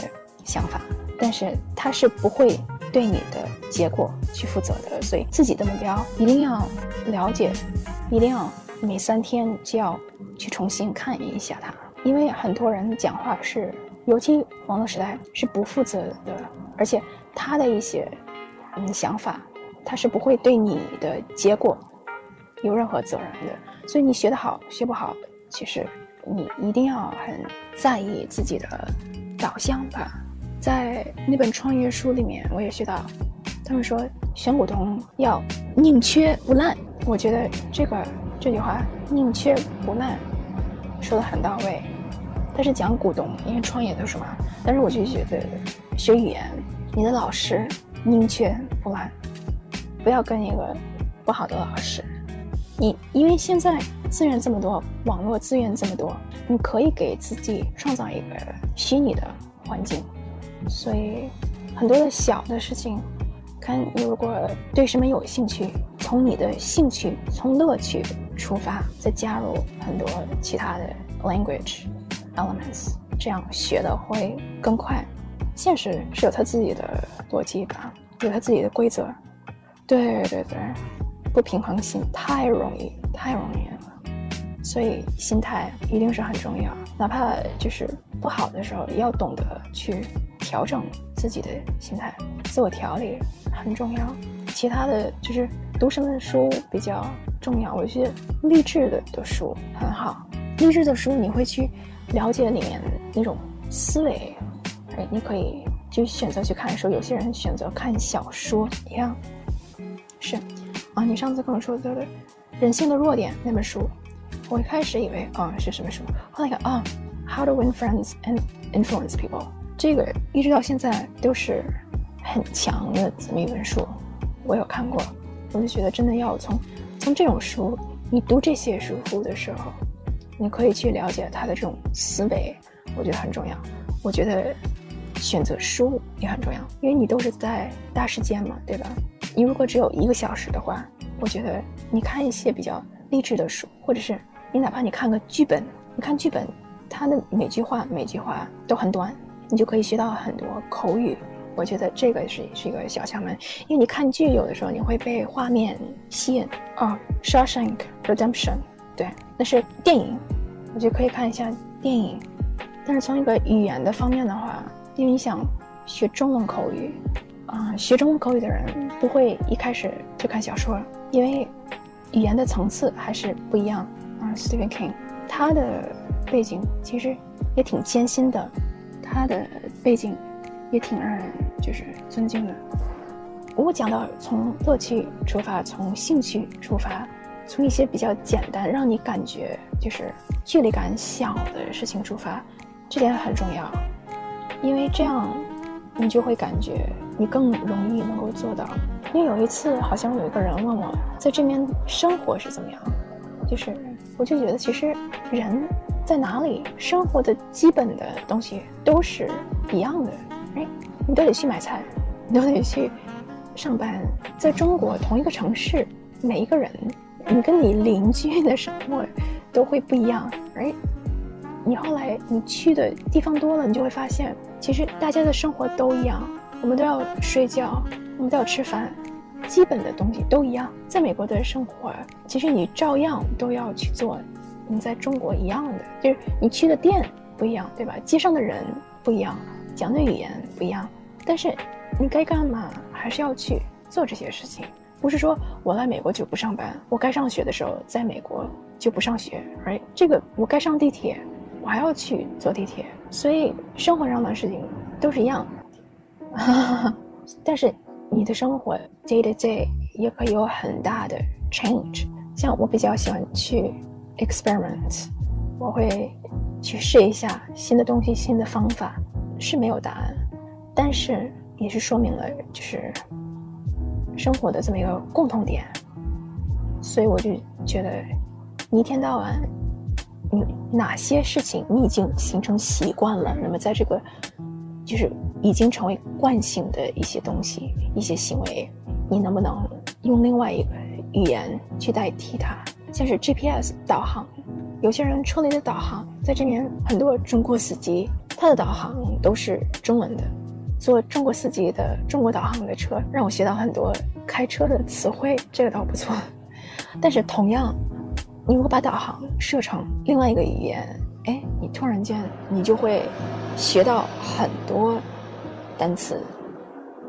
A: 想法，但是他是不会。对你的结果去负责的，所以自己的目标一定要了解，一定要每三天就要去重新看一下它，因为很多人讲话是，尤其网络时代是不负责的，而且他的一些嗯想法，他是不会对你的结果有任何责任的，所以你学得好学不好，其实你一定要很在意自己的导向吧。在那本创业书里面，我也学到，他们说选股东要宁缺不滥。我觉得这个这句话“宁缺不滥”说的很到位。但是讲股东，因为创业的时候嘛，但是我就觉得学语言，你的老师宁缺不滥，不要跟一个不好的老师。你因为现在资源这么多，网络资源这么多，你可以给自己创造一个虚拟的环境。所以，很多的小的事情，看你如果对什么有兴趣，从你的兴趣、从乐趣出发，再加入很多其他的 language elements，这样学的会更快。现实是有它自己的逻辑吧，有它自己的规则。对对对，不平衡性太容易，太容易了。所以心态一定是很重要，哪怕就是不好的时候，也要懂得去。调整自己的心态，自我调理很重要。其他的就是读什么书比较重要。我觉得励志的的书很好，励志的书你会去了解里面那种思维，哎，你可以就选择去看书。有些人选择看小说一样，是啊，你上次跟我说的《人性的弱点》那本书，我一开始以为啊是什么书，后来看啊，《How to Win Friends and Influence People》，这个一直到现在都是很强的这么一本书。我有看过，我就觉得真的要从从这种书，你读这些书的时候，你可以去了解他的这种思维，我觉得很重要。我觉得选择书也很重要，因为你都是在大时间嘛，对吧？你如果只有一个小时的话，我觉得你看一些比较励志的书，或者是你哪怕你看个剧本，你看剧本，它的每句话每句话都很短，你就可以学到很多口语。我觉得这个是是一个小窍门，因为你看剧有的时候你会被画面吸引啊，《Shawshank Redemption》对，那是电影，我就可以看一下电影。但是从一个语言的方面的话，因为你想学中文口语啊，学中文口语的人不会一开始就看小说，因为语言的层次还是不一样啊。Stephen King 他的背景其实也挺艰辛的，他的背景。也挺让人就是尊敬的。我讲到从乐趣出发，从兴趣出发，从一些比较简单，让你感觉就是距离感小的事情出发，这点很重要。因为这样，你就会感觉你更容易能够做到。因为有一次，好像有一个人问我，在这边生活是怎么样，就是我就觉得其实人在哪里生活的基本的东西都是一样的。哎，你都得去买菜，你都得去上班。在中国，同一个城市，每一个人，你跟你邻居的生活都会不一样。哎，你后来你去的地方多了，你就会发现，其实大家的生活都一样。我们都要睡觉，我们都要吃饭，基本的东西都一样。在美国的生活，其实你照样都要去做，你在中国一样的，就是你去的店不一样，对吧？街上的人不一样。讲的语言不一样，但是你该干嘛还是要去做这些事情。不是说我来美国就不上班，我该上学的时候在美国就不上学。而这个我该上地铁，我还要去坐地铁。所以生活上的事情都是一样，但是你的生活 day to day 也可以有很大的 change。像我比较喜欢去 experiment，我会去试一下新的东西、新的方法。是没有答案，但是也是说明了就是生活的这么一个共同点，所以我就觉得，你一天到晚，你哪些事情你已经形成习惯了，那么在这个就是已经成为惯性的一些东西、一些行为，你能不能用另外一个语言去代替它？像是 GPS 导航，有些人车里的导航，在这边很多中国司机。他的导航都是中文的，做中国司机的中国导航的车，让我学到很多开车的词汇，这个倒不错。但是同样，你如果把导航设成另外一个语言，哎，你突然间你就会学到很多单词，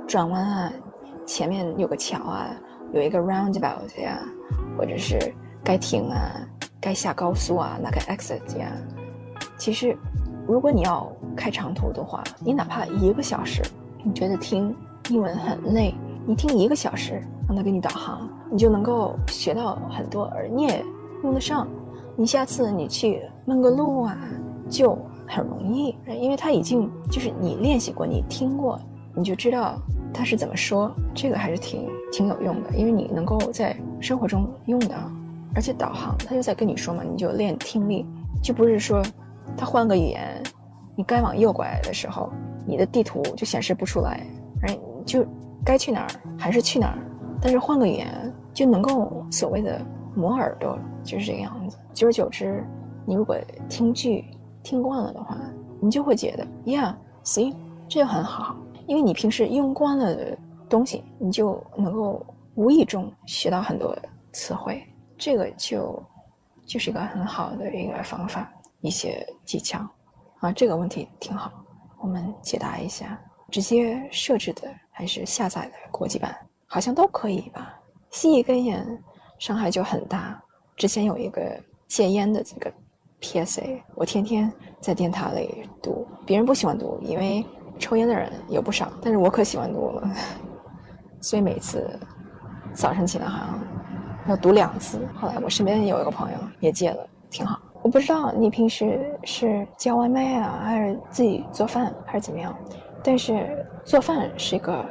A: 转弯啊，前面有个桥啊，有一个 roundabout 呀，或者是该停啊，该下高速啊，那个 exit 呀，其实。如果你要开长途的话，你哪怕一个小时，你觉得听英文很累，你听一个小时，让他给你导航，你就能够学到很多，而你也用得上。你下次你去问个路啊，就很容易，因为他已经就是你练习过，你听过，你就知道他是怎么说。这个还是挺挺有用的，因为你能够在生活中用的，而且导航他就在跟你说嘛，你就练听力，就不是说。他换个语言，你该往右拐的时候，你的地图就显示不出来，哎，就该去哪儿还是去哪儿。但是换个语言就能够所谓的磨耳朵，就是这个样子。久而久之，你如果听剧听惯了的话，你就会觉得，Yeah，行，这就很好，因为你平时用惯了的东西，你就能够无意中学到很多词汇，这个就就是一个很好的一个方法。一些技巧，啊，这个问题挺好，我们解答一下。直接设置的还是下载的国际版？好像都可以吧。吸一根烟伤害就很大。之前有一个戒烟的这个 PSA，我天天在电台里读，别人不喜欢读，因为抽烟的人有不少，但是我可喜欢读了。所以每次早晨起来好像要读两次。后来我身边有一个朋友也戒了，挺好。我不知道你平时是叫外卖啊，还是自己做饭，还是怎么样？但是做饭是一个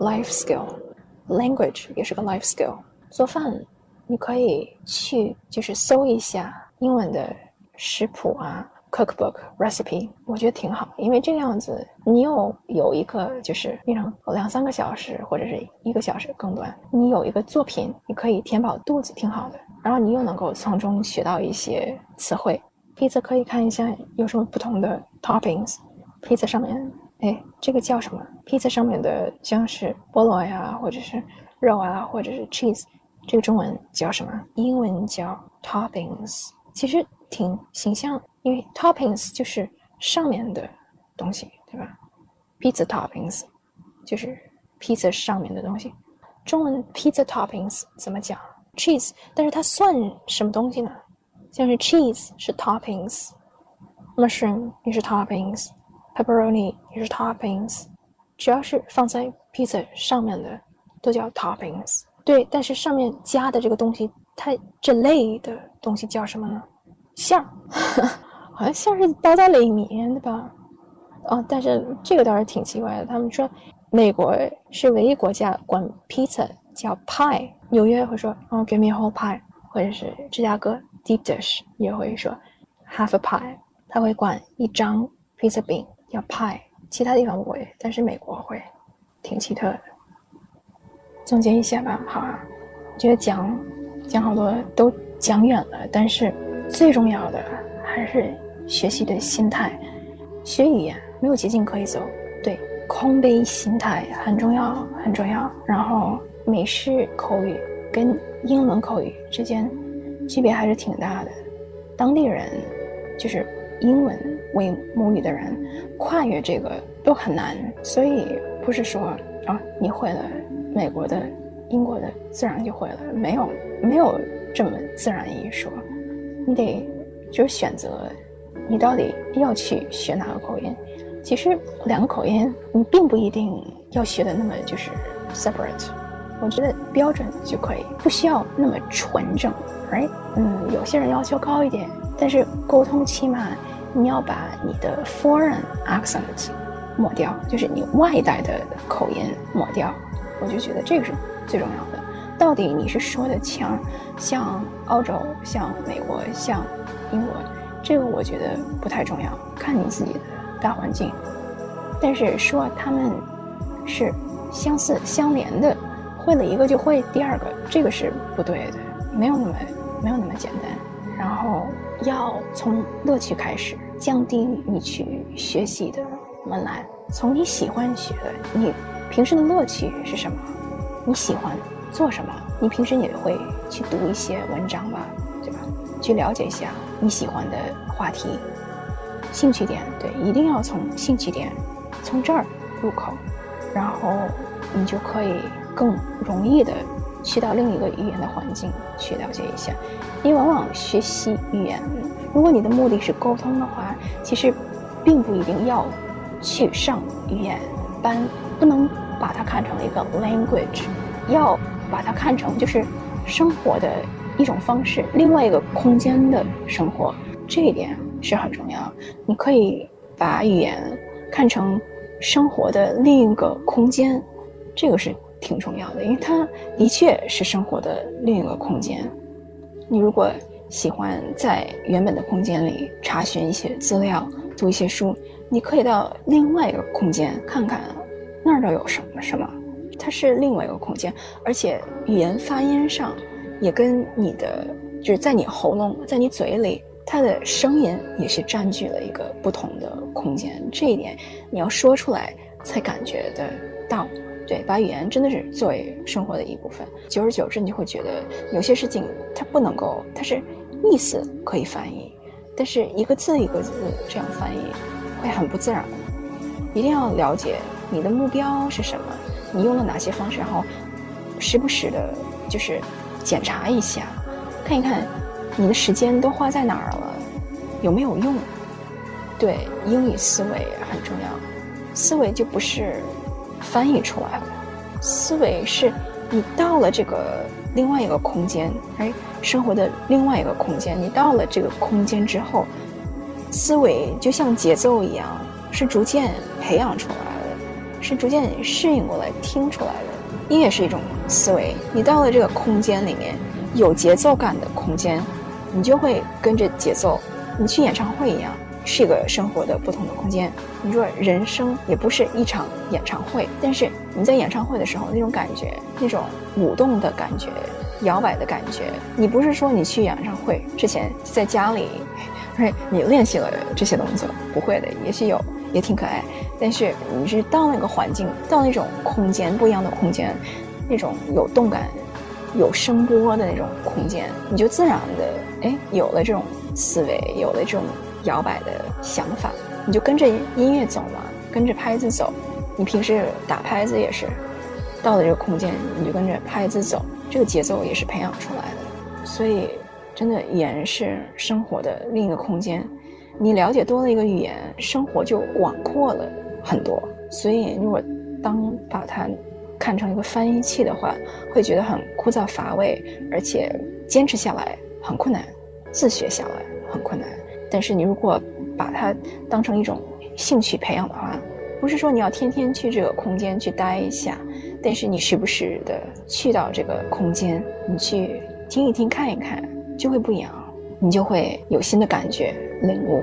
A: life skill，language 也是个 life skill。做饭你可以去就是搜一下英文的食谱啊，cookbook recipe，我觉得挺好，因为这个样子你有有一个就是那种两三个小时或者是一个小时更短，你有一个作品，你可以填饱肚子，挺好的。然后你又能够从中学到一些词汇。披萨可以看一下有什么不同的 toppings，披萨上面。哎，这个叫什么？披萨上面的像是菠萝呀，或者是肉啊，或者是 cheese，这个中文叫什么？英文叫 toppings。其实挺形象，因为 toppings 就是上面的东西，对吧？pizza toppings 就是 Pizza 上面的东西。中文 pizza toppings 怎么讲？cheese，但是它算什么东西呢？像是 cheese 是 toppings，mushroom 也是 toppings。pepperoni 也是 toppings，只要是放在披萨上面的都叫 toppings。对，但是上面加的这个东西，它这类的东西叫什么呢？馅儿，好像馅儿是包在里面的吧？哦，但是这个倒是挺奇怪的。他们说美国是唯一国家管披萨叫 pie，纽约会说哦 give me a whole pie，或者是芝加哥 deep dish 也会说 half a pie，他会管一张披萨饼。要派，其他地方不会，但是美国会，挺奇特的。总结一下吧，好啊，觉得讲讲好多都讲远了，但是最重要的还是学习的心态。学语言没有捷径可以走，对，空杯心态很重要，很重要。然后美式口语跟英文口语之间区别还是挺大的，当地人就是。英文为母语的人，跨越这个都很难，所以不是说啊，你会了美国的、英国的，自然就会了，没有没有这么自然一说，你得就是选择，你到底要去学哪个口音。其实两个口音你并不一定要学的那么就是 separate，我觉得标准就可以，不需要那么纯正，right？嗯，有些人要求高一点，但是沟通起码。你要把你的 foreign accent 抹掉，就是你外带的口音抹掉，我就觉得这个是最重要的。到底你是说的像像澳洲、像美国、像英国，这个我觉得不太重要，看你自己的大环境。但是说他们是相似相连的，会了一个就会第二个，这个是不对的，没有那么没有那么简单。然后要从乐趣开始。降低你去学习的门槛，从你喜欢学，你平时的乐趣是什么？你喜欢做什么？你平时也会去读一些文章吧，对吧？去了解一下你喜欢的话题，兴趣点，对，一定要从兴趣点，从这儿入口，然后你就可以更容易的去到另一个语言的环境去了解一下，因为往往学习语言。如果你的目的是沟通的话，其实并不一定要去上语言班，不能把它看成一个 language，要把它看成就是生活的一种方式，另外一个空间的生活，这一点是很重要。你可以把语言看成生活的另一个空间，这个是挺重要的，因为它的确是生活的另一个空间。你如果。喜欢在原本的空间里查询一些资料，读一些书。你可以到另外一个空间看看，那儿都有什么什么。它是另外一个空间，而且语言发音上也跟你的，就是在你喉咙，在你嘴里，它的声音也是占据了一个不同的空间。这一点你要说出来才感觉得到。对，把语言真的是作为生活的一部分。久而久之，你就会觉得有些事情它不能够，它是意思可以翻译，但是一个字一个字这样翻译会很不自然。一定要了解你的目标是什么，你用了哪些方式，然后时不时的，就是检查一下，看一看你的时间都花在哪儿了，有没有用？对，英语思维很重要，思维就不是翻译出来了，思维是你到了这个另外一个空间，哎，生活的另外一个空间，你到了这个空间之后。思维就像节奏一样，是逐渐培养出来的，是逐渐适应过来听出来的。音乐是一种思维，你到了这个空间里面，有节奏感的空间，你就会跟着节奏。你去演唱会一样，是一个生活的不同的空间。你说人生也不是一场演唱会，但是你在演唱会的时候那种感觉，那种舞动的感觉，摇摆的感觉，你不是说你去演唱会之前在家里。你练习了这些动作，不会的，也许有，也挺可爱。但是你是到那个环境，到那种空间，不一样的空间，那种有动感、有声波的那种空间，你就自然的哎有了这种思维，有了这种摇摆的想法，你就跟着音乐走嘛，跟着拍子走。你平时打拍子也是，到了这个空间，你就跟着拍子走，这个节奏也是培养出来的，所以。真的，语言是生活的另一个空间。你了解多了一个语言，生活就广阔了很多。所以，如果当把它看成一个翻译器的话，会觉得很枯燥乏味，而且坚持下来很困难，自学下来很困难。但是，你如果把它当成一种兴趣培养的话，不是说你要天天去这个空间去待一下，但是你时不时的去到这个空间，你去听一听，看一看。就会不一样，你就会有新的感觉、领悟，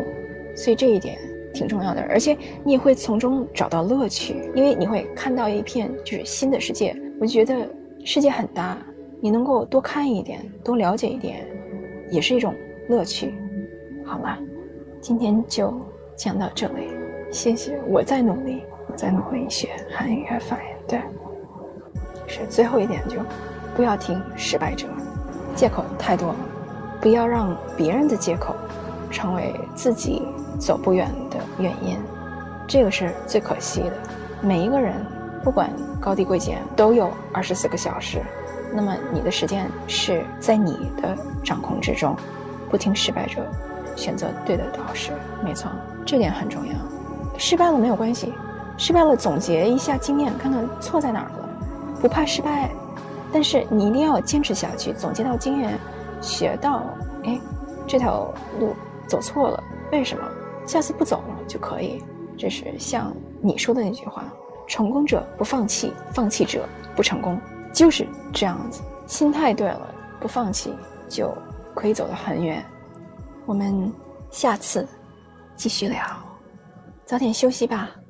A: 所以这一点挺重要的。而且你也会从中找到乐趣，因为你会看到一片就是新的世界。我觉得世界很大，你能够多看一点、多了解一点，也是一种乐趣。好了，今天就讲到这里，谢谢。我在努力，我在努力学韩语和发音。对，是最后一点，就不要听失败者，借口太多了。不要让别人的借口成为自己走不远的原因，这个是最可惜的。每一个人不管高低贵贱都有二十四个小时，那么你的时间是在你的掌控之中。不听失败者，选择对的导师，没错，这点很重要。失败了没有关系，失败了总结一下经验，看看错在哪儿了，不怕失败，但是你一定要坚持下去，总结到经验。学到，哎，这条路走错了，为什么？下次不走了就可以。这是像你说的那句话：成功者不放弃，放弃者不成功，就是这样子。心态对了，不放弃就可以走得很远。我们下次继续聊，早点休息吧。